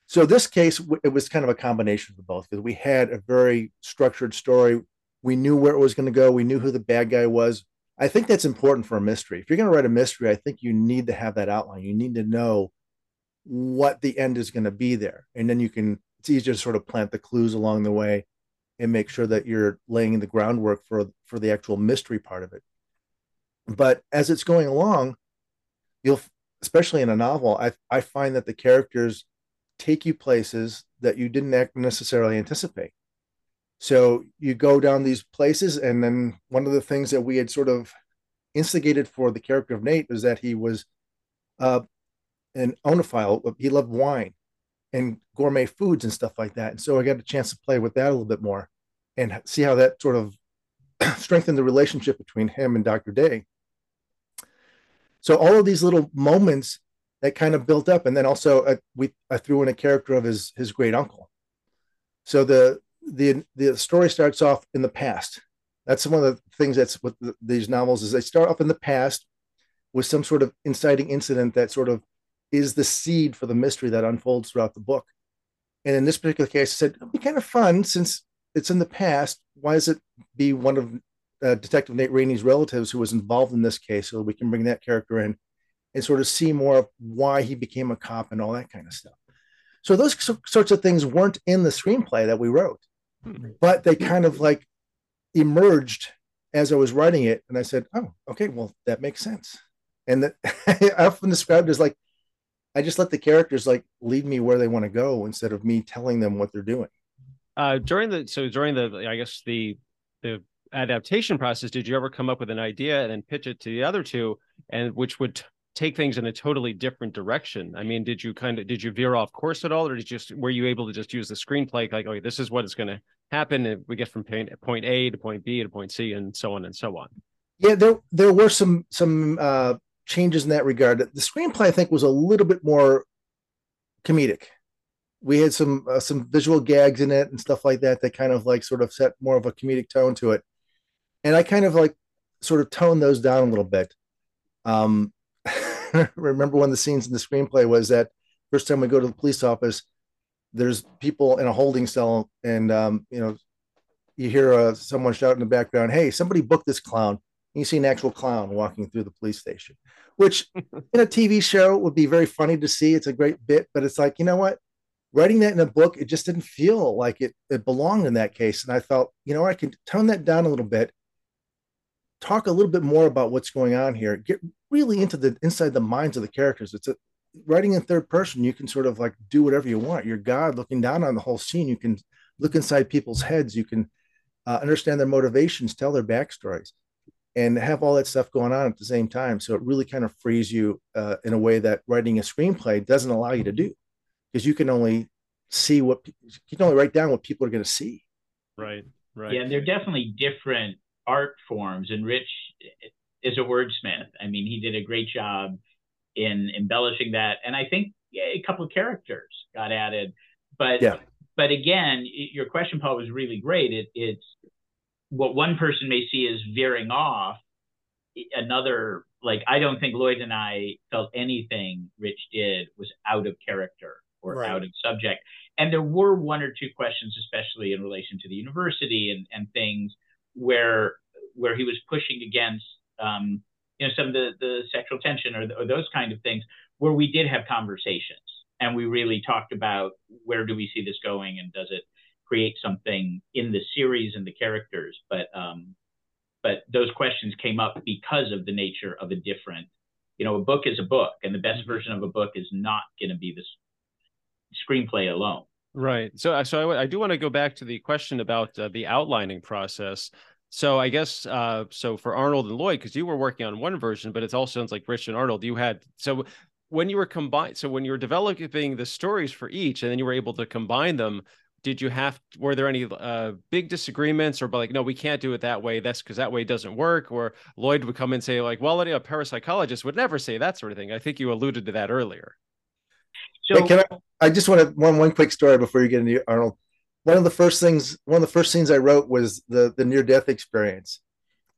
Speaker 3: So this case, it was kind of a combination of both because we had a very structured story. We knew where it was going to go. We knew who the bad guy was. I think that's important for a mystery. If you're going to write a mystery, I think you need to have that outline. You need to know what the end is going to be there, and then you can it's easier to sort of plant the clues along the way and make sure that you're laying the groundwork for for the actual mystery part of it. But as it's going along you'll especially in a novel i i find that the characters take you places that you didn't necessarily anticipate. So you go down these places and then one of the things that we had sort of instigated for the character of nate is that he was uh, an oenophile he loved wine and gourmet foods and stuff like that. And so I got a chance to play with that a little bit more and see how that sort of (clears throat) strengthened the relationship between him and Dr. Day. So all of these little moments that kind of built up, and then also uh, we I threw in a character of his his great uncle. So the the the story starts off in the past. That's one of the things that's with the, these novels is they start off in the past with some sort of inciting incident that sort of is the seed for the mystery that unfolds throughout the book. And in this particular case, I said, it'd be kind of fun since it's in the past. Why does it be one of uh, Detective Nate Rainey's relatives who was involved in this case? So we can bring that character in and sort of see more of why he became a cop and all that kind of stuff. So those sorts of things weren't in the screenplay that we wrote, hmm. but they kind of like emerged as I was writing it. And I said, oh, okay, well, that makes sense. And that (laughs) I often described as like I just let the characters like lead me where they want to go instead of me telling them what they're doing.
Speaker 2: Uh, during the so during the I guess the the adaptation process, did you ever come up with an idea and then pitch it to the other two, and which would take things in a totally different direction. I mean, did you kind of did you veer off course at all, or did you just were you able to just use the screenplay like, okay, this is what is going to happen, and we get from point A to point B to point C, and so on and so on.
Speaker 3: Yeah, there there were some some uh, changes in that regard. The screenplay, I think, was a little bit more comedic. We had some uh, some visual gags in it and stuff like that that kind of like sort of set more of a comedic tone to it, and I kind of like sort of toned those down a little bit. Um, (laughs) remember one of the scenes in the screenplay was that first time we go to the police office, there's people in a holding cell, and um, you know, you hear uh, someone shout in the background, "Hey, somebody book this clown!" You see an actual clown walking through the police station, which in a TV show would be very funny to see. It's a great bit, but it's like you know what, writing that in a book, it just didn't feel like it it belonged in that case, and I felt you know I can tone that down a little bit talk a little bit more about what's going on here get really into the inside the minds of the characters. It's a writing in third person you can sort of like do whatever you want. You're god looking down on the whole scene. You can look inside people's heads. You can uh, understand their motivations tell their backstories and have all that stuff going on at the same time so it really kind of frees you uh, in a way that writing a screenplay doesn't allow you to do because you can only see what you can only write down what people are going to see
Speaker 2: right right
Speaker 4: yeah and they're definitely different art forms. And Rich is a wordsmith. I mean, he did a great job in embellishing that. And I think a couple of characters got added. But yeah. but again, your question, Paul, was really great. It, it's what one person may see as veering off. Another, like, I don't think Lloyd and I felt anything Rich did was out of character or right. out of subject. And there were one or two questions, especially in relation to the university and, and things where where he was pushing against um, you know some of the the sexual tension or, or those kind of things where we did have conversations and we really talked about where do we see this going and does it create something in the series and the characters but um, but those questions came up because of the nature of a different you know a book is a book and the best mm-hmm. version of a book is not going to be the screenplay alone
Speaker 2: Right. So, uh, so I, I do want to go back to the question about uh, the outlining process. So, I guess uh, so for Arnold and Lloyd, because you were working on one version, but it all sounds like Rich and Arnold. You had so when you were combined. So when you were developing the stories for each, and then you were able to combine them. Did you have? Were there any uh, big disagreements, or like, no, we can't do it that way. That's because that way doesn't work. Or Lloyd would come and say, like, well, a parapsychologist would never say that sort of thing. I think you alluded to that earlier.
Speaker 3: So hey, can I? I just want to one one quick story before you get into Arnold. One of the first things, one of the first scenes I wrote was the the near death experience,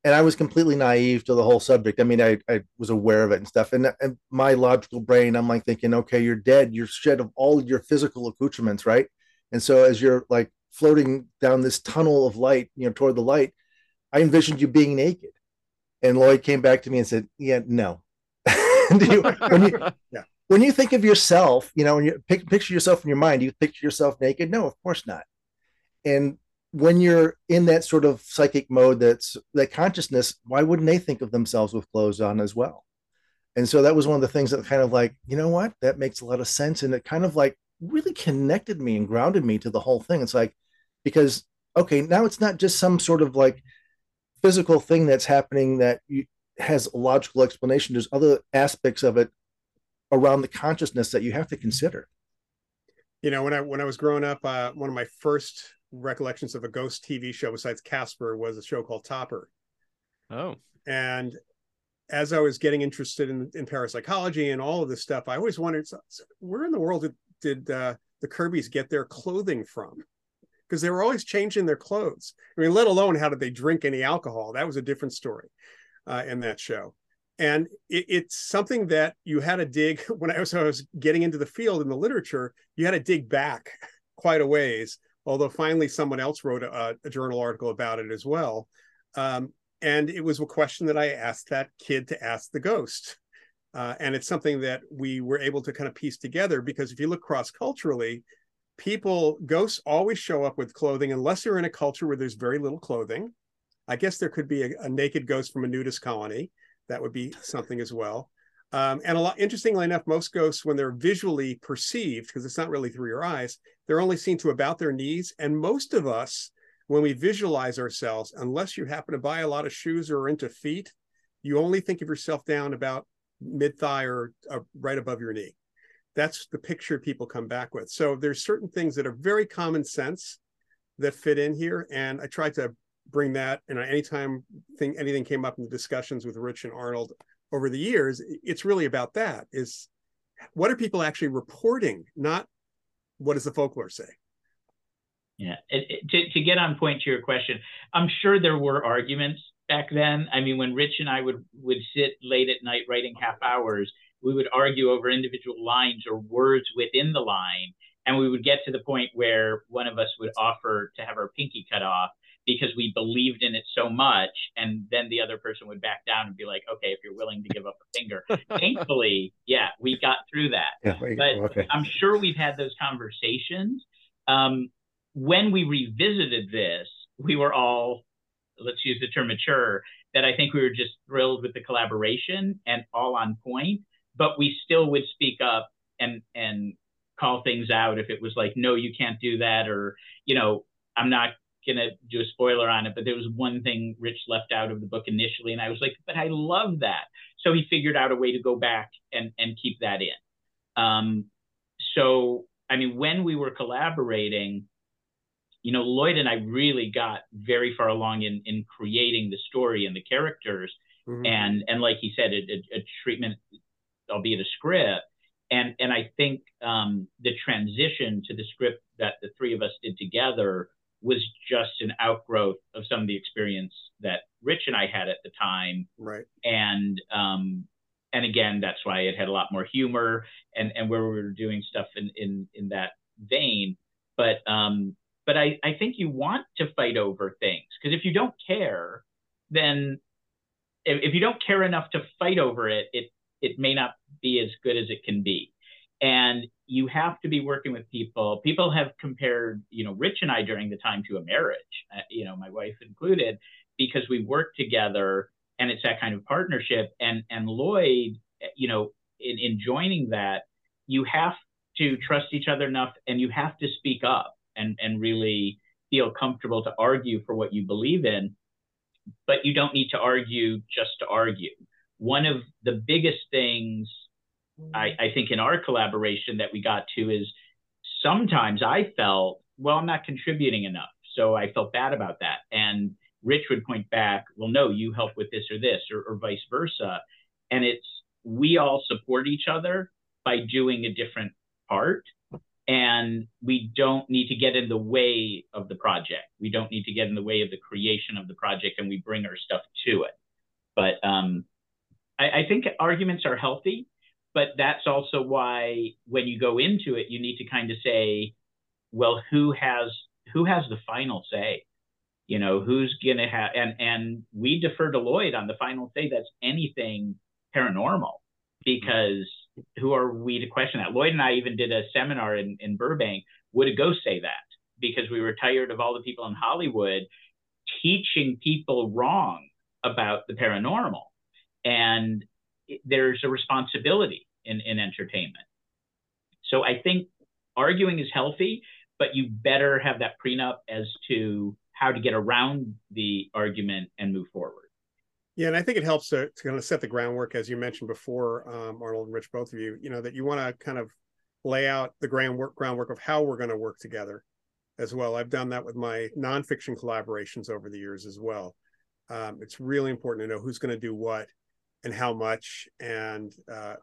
Speaker 3: and I was completely naive to the whole subject. I mean, I I was aware of it and stuff, and, and my logical brain, I'm like thinking, okay, you're dead, you're shed of all your physical accoutrements, right? And so as you're like floating down this tunnel of light, you know, toward the light, I envisioned you being naked. And Lloyd came back to me and said, "Yeah, no." (laughs) you, when you, (laughs) yeah when you think of yourself, you know, when you pick, picture yourself in your mind, you picture yourself naked? No, of course not. And when you're in that sort of psychic mode, that's that consciousness, why wouldn't they think of themselves with clothes on as well? And so that was one of the things that kind of like, you know what, that makes a lot of sense. And it kind of like really connected me and grounded me to the whole thing. It's like, because, okay, now it's not just some sort of like physical thing that's happening that you, has a logical explanation. There's other aspects of it around the consciousness that you have to consider
Speaker 5: you know when i when i was growing up uh, one of my first recollections of a ghost tv show besides casper was a show called topper
Speaker 2: oh
Speaker 5: and as i was getting interested in, in parapsychology and all of this stuff i always wondered where in the world did, did uh, the Kerbys get their clothing from? Because they were always changing their clothes. I mean let alone how did they drink any alcohol. That was a different story uh, in that show. And it, it's something that you had to dig (laughs) when I was, I was getting into the field in the literature you had to dig back (laughs) quite a ways although finally someone else wrote a, a journal article about it as well. Um, and it was a question that i asked that kid to ask the ghost uh, and it's something that we were able to kind of piece together because if you look cross culturally people ghosts always show up with clothing unless you're in a culture where there's very little clothing i guess there could be a, a naked ghost from a nudist colony that would be something as well. Um, and a lot, interestingly enough, most ghosts, when they're visually perceived, because it's not really through your eyes, they're only seen to about their knees. And most of us, when we visualize ourselves, unless you happen to buy a lot of shoes or are into feet, you only think of yourself down about mid thigh or uh, right above your knee. That's the picture people come back with. So there's certain things that are very common sense that fit in here, and I tried to bring that. And anytime thing anything came up in the discussions with Rich and Arnold over the years, it's really about that: is what are people actually reporting, not what does the folklore say.
Speaker 4: Yeah, it, it, to to get on point to your question, I'm sure there were arguments back then. I mean, when Rich and I would would sit late at night writing half hours, we would argue over individual lines or words within the line, and we would get to the point where one of us would offer to have our pinky cut off because we believed in it so much, and then the other person would back down and be like, "Okay, if you're willing to give up a finger." (laughs) Thankfully, yeah, we got through that. Yeah, but okay. I'm sure we've had those conversations. Um, when we revisited this, we were all let's use the term mature, that I think we were just thrilled with the collaboration and all on point, but we still would speak up and and call things out if it was like, no, you can't do that, or you know, I'm not gonna do a spoiler on it, but there was one thing Rich left out of the book initially, and I was like, but I love that. So he figured out a way to go back and and keep that in. Um, so I mean, when we were collaborating, you know, Lloyd and I really got very far along in in creating the story and the characters, mm-hmm. and and like he said, a, a, a, treatment, albeit a script, and and I think um, the transition to the script that the three of us did together was just an outgrowth of some of the experience that Rich and I had at the time,
Speaker 5: right?
Speaker 4: And um, and again, that's why it had a lot more humor and and where we were doing stuff in in in that vein, but um but I, I think you want to fight over things because if you don't care, then if, if you don't care enough to fight over it, it it may not be as good as it can be. And you have to be working with people. People have compared, you know, Rich and I during the time to a marriage, uh, you know, my wife included, because we work together and it's that kind of partnership. And and Lloyd, you know, in, in joining that, you have to trust each other enough and you have to speak up and, and really feel comfortable to argue for what you believe in. But you don't need to argue just to argue. One of the biggest things I, I think in our collaboration that we got to is sometimes I felt, well, I'm not contributing enough. So I felt bad about that. And Rich would point back, well, no, you help with this or this, or, or vice versa. And it's we all support each other by doing a different part and we don't need to get in the way of the project. We don't need to get in the way of the creation of the project, and we bring our stuff to it. But um, I, I think arguments are healthy, but that's also why when you go into it, you need to kind of say, well, who has who has the final say? You know, who's gonna have and and we defer to Lloyd on the final say that's anything paranormal because who are we to question that? Lloyd and I even did a seminar in, in Burbank. Would a ghost say that? Because we were tired of all the people in Hollywood teaching people wrong about the paranormal. And there's a responsibility in, in entertainment. So I think arguing is healthy, but you better have that prenup as to how to get around the argument and move forward.
Speaker 5: Yeah, and I think it helps to, to kind of set the groundwork, as you mentioned before, um, Arnold and Rich, both of you. You know that you want to kind of lay out the groundwork groundwork of how we're going to work together, as well. I've done that with my nonfiction collaborations over the years as well. Um, it's really important to know who's going to do what and how much, and uh,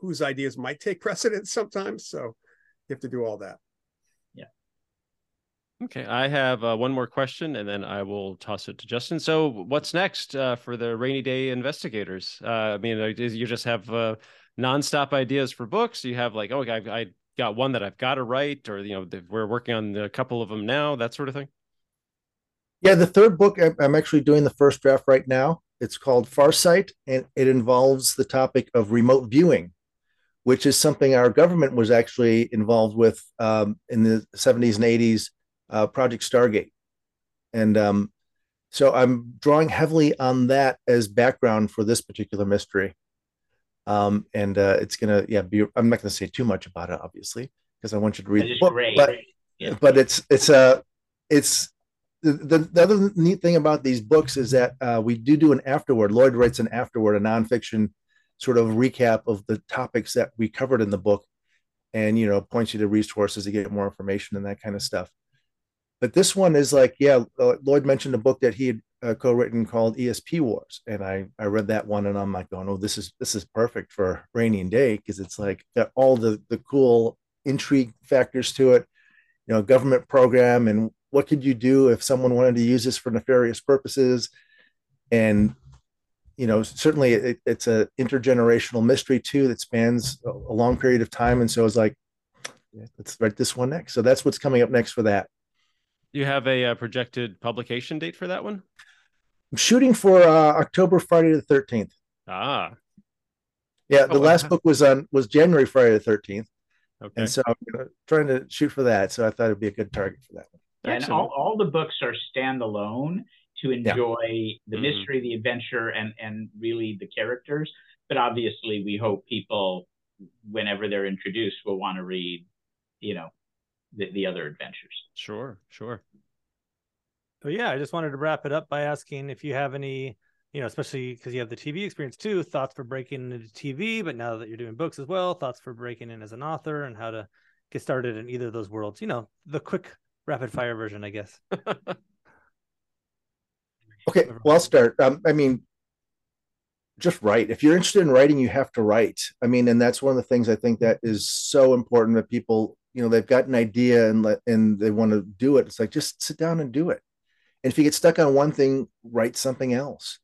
Speaker 5: whose ideas might take (laughs) precedence sometimes. So you have to do all that.
Speaker 2: Okay, I have uh, one more question, and then I will toss it to Justin. So, what's next uh, for the Rainey Day investigators? Uh, I mean, you just have uh, nonstop ideas for books. You have like, oh, I, I got one that I've got to write, or you know, we're working on a couple of them now, that sort of thing.
Speaker 3: Yeah, the third book, I'm actually doing the first draft right now. It's called Farsight, and it involves the topic of remote viewing, which is something our government was actually involved with um, in the 70s and 80s uh, Project Stargate, and um, so I'm drawing heavily on that as background for this particular mystery. Um, and uh, it's gonna, yeah, be. I'm not gonna say too much about it, obviously, because I want you to read the book. Great. But, yeah. but it's it's a uh, it's the, the, the other neat thing about these books is that uh, we do do an afterword. Lloyd writes an afterword, a nonfiction sort of recap of the topics that we covered in the book and you know points you to resources to get more information and that kind of stuff but this one is like yeah lloyd mentioned a book that he had uh, co-written called esp wars. And i i read that one and i'm like going oh this is this is perfect for Rainey Day because it's like got all the the cool intrigue factors to it. You know government program and what could you do if someone wanted to use this for nefarious purposes? And you know certainly it, it's a intergenerational mystery too that spans a, a long period of time. And so it's like yeah, let's write this one next. So that's what's coming up next for that
Speaker 2: you have a, a uh, projected publication date for that one
Speaker 3: i'm shooting for uh, october friday the 13th
Speaker 2: ah
Speaker 3: yeah the oh, last book was on was january friday the 13th
Speaker 2: Okay.
Speaker 3: And so I'm trying to shoot for that. So I thought it'd be a good target for that one.
Speaker 4: And all, all the books are standalone to enjoy yeah. the mm-hmm. mystery, the adventure, and and really the characters. But obviously, we hope people, whenever they're introduced, will want to read, you know, the, the other adventures.
Speaker 2: Sure, sure.
Speaker 1: So yeah, I just wanted to wrap it up by asking if you have any you know, especially because you have the TV experience too, thoughts for breaking into TV, but now that you're doing books as well, thoughts for breaking in as an author and how to get started in either of those worlds. You know, the quick rapid fire version, I guess. (laughs)
Speaker 3: okay, well, I'll start. Um, I mean, just write. If you're interested in writing, you have to write. I mean, and that's one of the things I think that is so important that people, you know, they've got an idea and let, and they want to do it. It's like just sit down and do it. And if you get stuck on one thing, write something else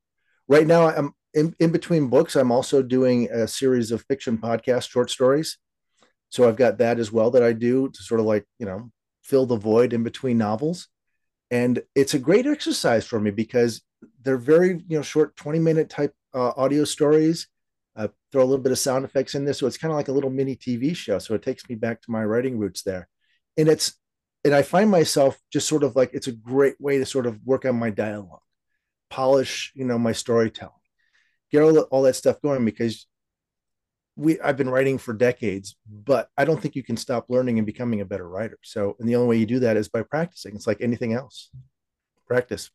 Speaker 3: right now i'm in, in between books i'm also doing a series of fiction podcast short stories so i've got that as well that i do to sort of like you know fill the void in between novels and it's a great exercise for me because they're very you know short 20 minute type uh, audio stories throw a little bit of sound effects in this so it's kind of like a little mini tv show so it takes me back to my writing roots there and it's and i find myself just sort of like it's a great way to sort of work on my dialogue polish, you know, my storytelling, get all, all that stuff going because we I've been writing for decades, but I don't think you can stop learning and becoming a better writer. So, and the only way you do that is by practicing. It's like anything else. Practice.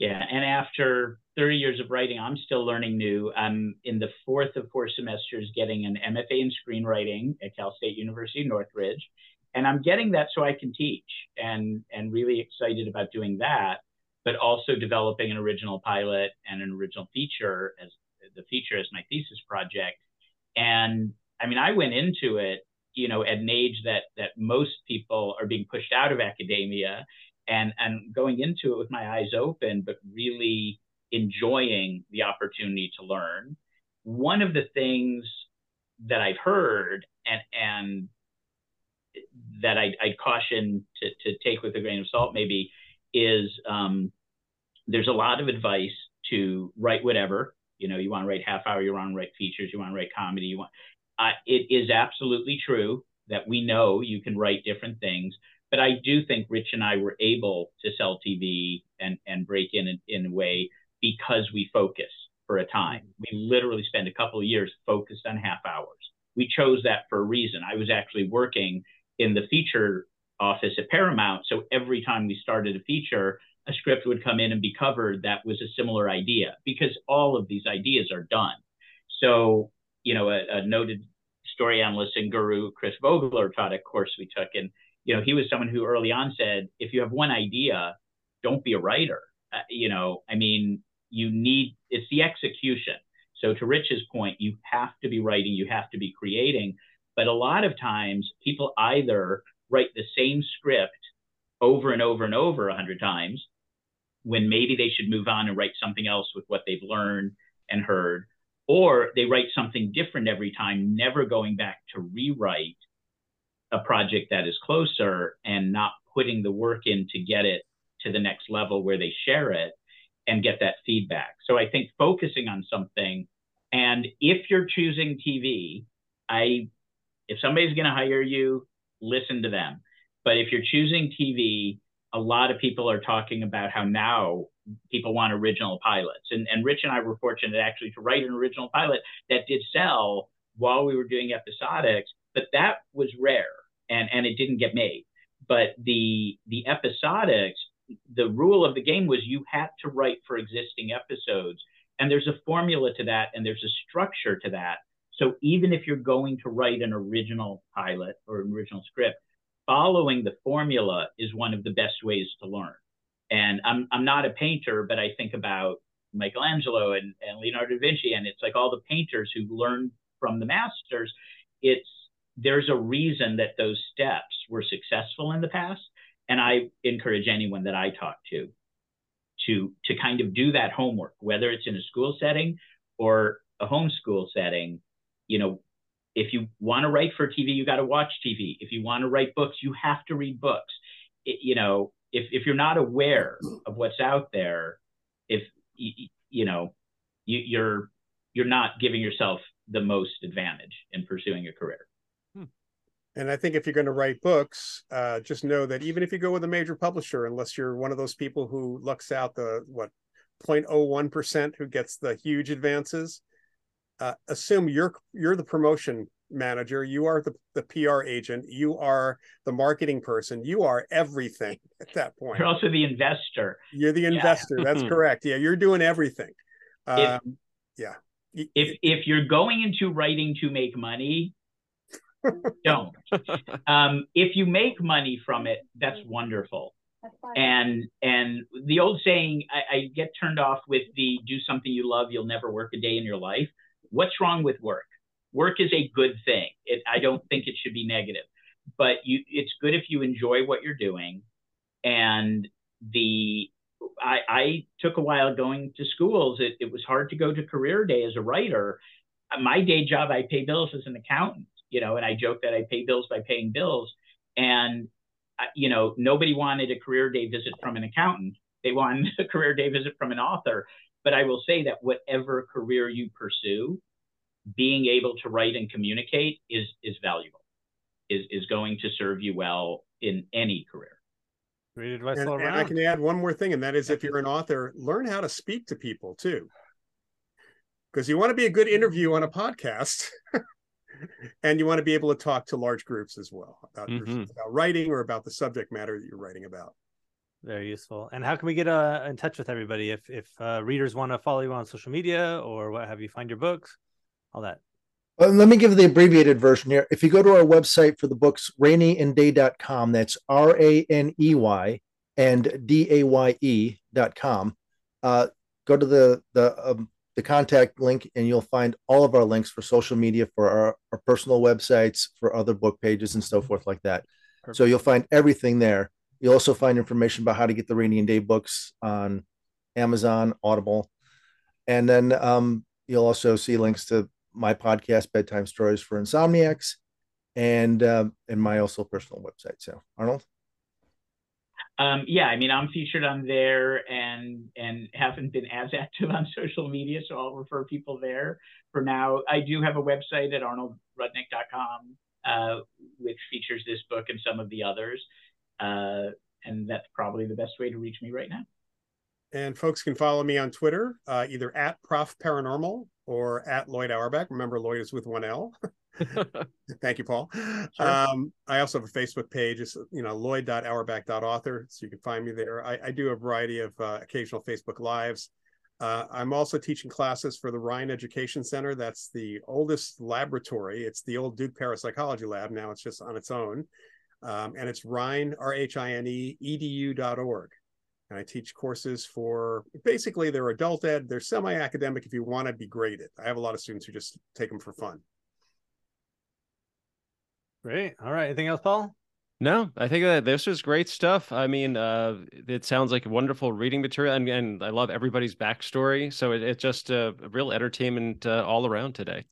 Speaker 4: Yeah, and after 30 years of writing, I'm still learning new. I'm in the fourth of four semesters getting an MFA in screenwriting at Cal State University Northridge, and I'm getting that so I can teach and and really excited about doing that but also developing an original pilot and an original feature as the feature as my thesis project. And I mean, I went into it, you know, at an age that that most people are being pushed out of academia, and and going into it with my eyes open, but really enjoying the opportunity to learn. One of the things that I've heard and and that I, I'd caution to, to take with a grain of salt maybe is um, there's a lot of advice to write whatever. You know, you want to write half hour, you want to write features, you want to write comedy. You want. Uh, it is absolutely true that we know you can write different things, but I do think Rich and I were able to sell TV and and break in in, in a way because we focus for a time. We literally spent a couple of years focused on half hours. We chose that for a reason. I was actually working in the feature office at Paramount. So every time we started a feature, a script would come in and be covered that was a similar idea because all of these ideas are done. So, you know, a, a noted story analyst and guru, Chris Vogler, taught a course we took. And, you know, he was someone who early on said, if you have one idea, don't be a writer. Uh, you know, I mean, you need, it's the execution. So to Rich's point, you have to be writing, you have to be creating. But a lot of times people either write the same script over and over and over a hundred times when maybe they should move on and write something else with what they've learned and heard or they write something different every time never going back to rewrite a project that is closer and not putting the work in to get it to the next level where they share it and get that feedback so i think focusing on something and if you're choosing tv i if somebody's going to hire you listen to them. But if you're choosing TV, a lot of people are talking about how now people want original pilots. And, and Rich and I were fortunate actually to write an original pilot that did sell while we were doing episodics, but that was rare and, and it didn't get made. But the the episodics, the rule of the game was you had to write for existing episodes And there's a formula to that, and there's a structure to that. So even if you're going to write an original pilot or an original script, following the formula is one of the best ways to learn. And I'm I'm not a painter, but I think about Michelangelo and, and Leonardo da Vinci, and it's like all the painters who learned from the masters. It's there's a reason that those steps were successful in the past. And I encourage anyone that I talk to to to kind of do that homework, whether it's in a school setting or a homeschool setting. You know, if you want to write for TV, you got to watch TV. If you want to write books, you have to read books. It, you know, if if you're not aware of what's out there, if you, know, you, you're you're not giving yourself the most advantage in pursuing a career.
Speaker 5: And I think if you're going to write books, uh, just know that even if you go with a major publisher, unless you're one of those people who lucks out the what 0.01% who gets the huge advances, uh, assume you're you're the promotion manager you are the, the pr agent you are the marketing person you are everything (laughs) at that point.
Speaker 4: You're also the investor.
Speaker 5: You're the investor yeah. that's correct. Yeah you're doing everything. Um, yeah.
Speaker 4: If if you're going into writing to make money (laughs) don't um, if you make money from it that's wonderful and and the old saying I, I get turned off with the do something you love you'll never work a day in your life what's wrong with work? Work is a good thing. It, I don't think it should be negative, but you, it's good if you enjoy what you're doing. And the, I, I took a while going to schools. It, it was hard to go to career day as a writer. My day job, I pay bills as an accountant, you know, and I joke that I pay bills by paying bills. And, you know, nobody wanted a career day visit from an accountant. They wanted (laughs) a career day visit from an author. But I will say that whatever career you pursue, being able to write and communicate is is valuable, is is going to serve you well in any career.
Speaker 5: Great advice and, and I can add one more thing, and that is if you're an author, learn how to speak to people too. Because you want to be a good interview on a podcast. (laughs) and you want to be able to talk to large groups as well about, mm-hmm. your, about writing or about the subject matter that you're writing about.
Speaker 1: Very useful. And how can we get uh, in touch with everybody if if uh, readers want to follow you on social media or what have you find your books, all that?
Speaker 3: Well, let me give the abbreviated version here. If you go to our website for the books, raneyandday.com, that's R A N E Y and D A Y E.com. Uh, go to the the um, the contact link and you'll find all of our links for social media for our, our personal websites for other book pages and so forth like that Perfect. so you'll find everything there You'll also find information about how to get the Rainey and Day books on Amazon, Audible, and then um, you'll also see links to my podcast, Bedtime Stories for Insomniacs, and um, and my also personal website. So, Arnold.
Speaker 4: Um, yeah, I mean, I'm featured on there and and haven't been as (laughs) active on social media, so I'll refer people there for now. I do have a website at arnoldrudnick.com, uh, which features this book and some of the others. Uh, and that's probably the best way to reach me right now.
Speaker 5: And folks can follow me on Twitter, uh, either at Prof Paranormal or at Lloyd Auerbach. Remember, Lloyd is with one L. (laughs) (laughs) Thank you, Paul. Sure. Um, I also have a Facebook page. It's you know lloyd.auerbach.author, so you can find me there. I, I do a variety of uh, occasional Facebook lives. Uh, I'm also teaching classes for the Rhine Education Center. That's the oldest laboratory. It's the old Duke Parapsychology Lab. Now it's just on its own. Um, and it's Rhine, R H I N E, edu.org. And I teach courses for basically they're adult ed, they're semi academic if you want to be graded. I have a lot of students who just take them for fun.
Speaker 1: Great. All right. Anything else, Paul?
Speaker 2: No, I think that this was great stuff. I mean, uh, it sounds like wonderful reading material, and, and I love everybody's backstory. So it, it's just a real entertainment uh, all around today.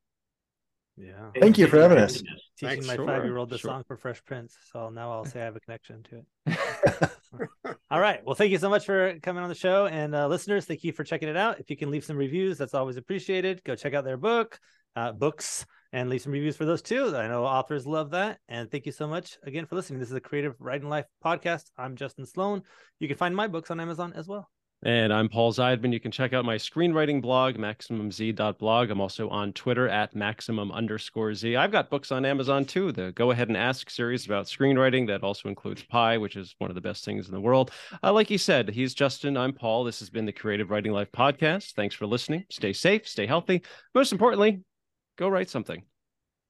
Speaker 1: Yeah.
Speaker 3: Thank you for having us.
Speaker 1: Teaching Thanks, my sure, five year old the sure. song for Fresh Prince. So now I'll say I have a connection to it. (laughs) (laughs) All right. Well, thank you so much for coming on the show. And uh, listeners, thank you for checking it out. If you can leave some reviews, that's always appreciated. Go check out their book, uh, books, and leave some reviews for those too. I know authors love that. And thank you so much again for listening. This is a Creative Writing Life podcast. I'm Justin Sloan. You can find my books on Amazon as well.
Speaker 2: And I'm Paul Zeidman. You can check out my screenwriting blog, MaximumZ.blog. I'm also on Twitter at Maximum underscore Z. I've got books on Amazon too. The Go Ahead and Ask series about screenwriting that also includes pie, which is one of the best things in the world. Uh, like he said, he's Justin. I'm Paul. This has been the Creative Writing Life podcast. Thanks for listening. Stay safe, stay healthy. Most importantly, go write something.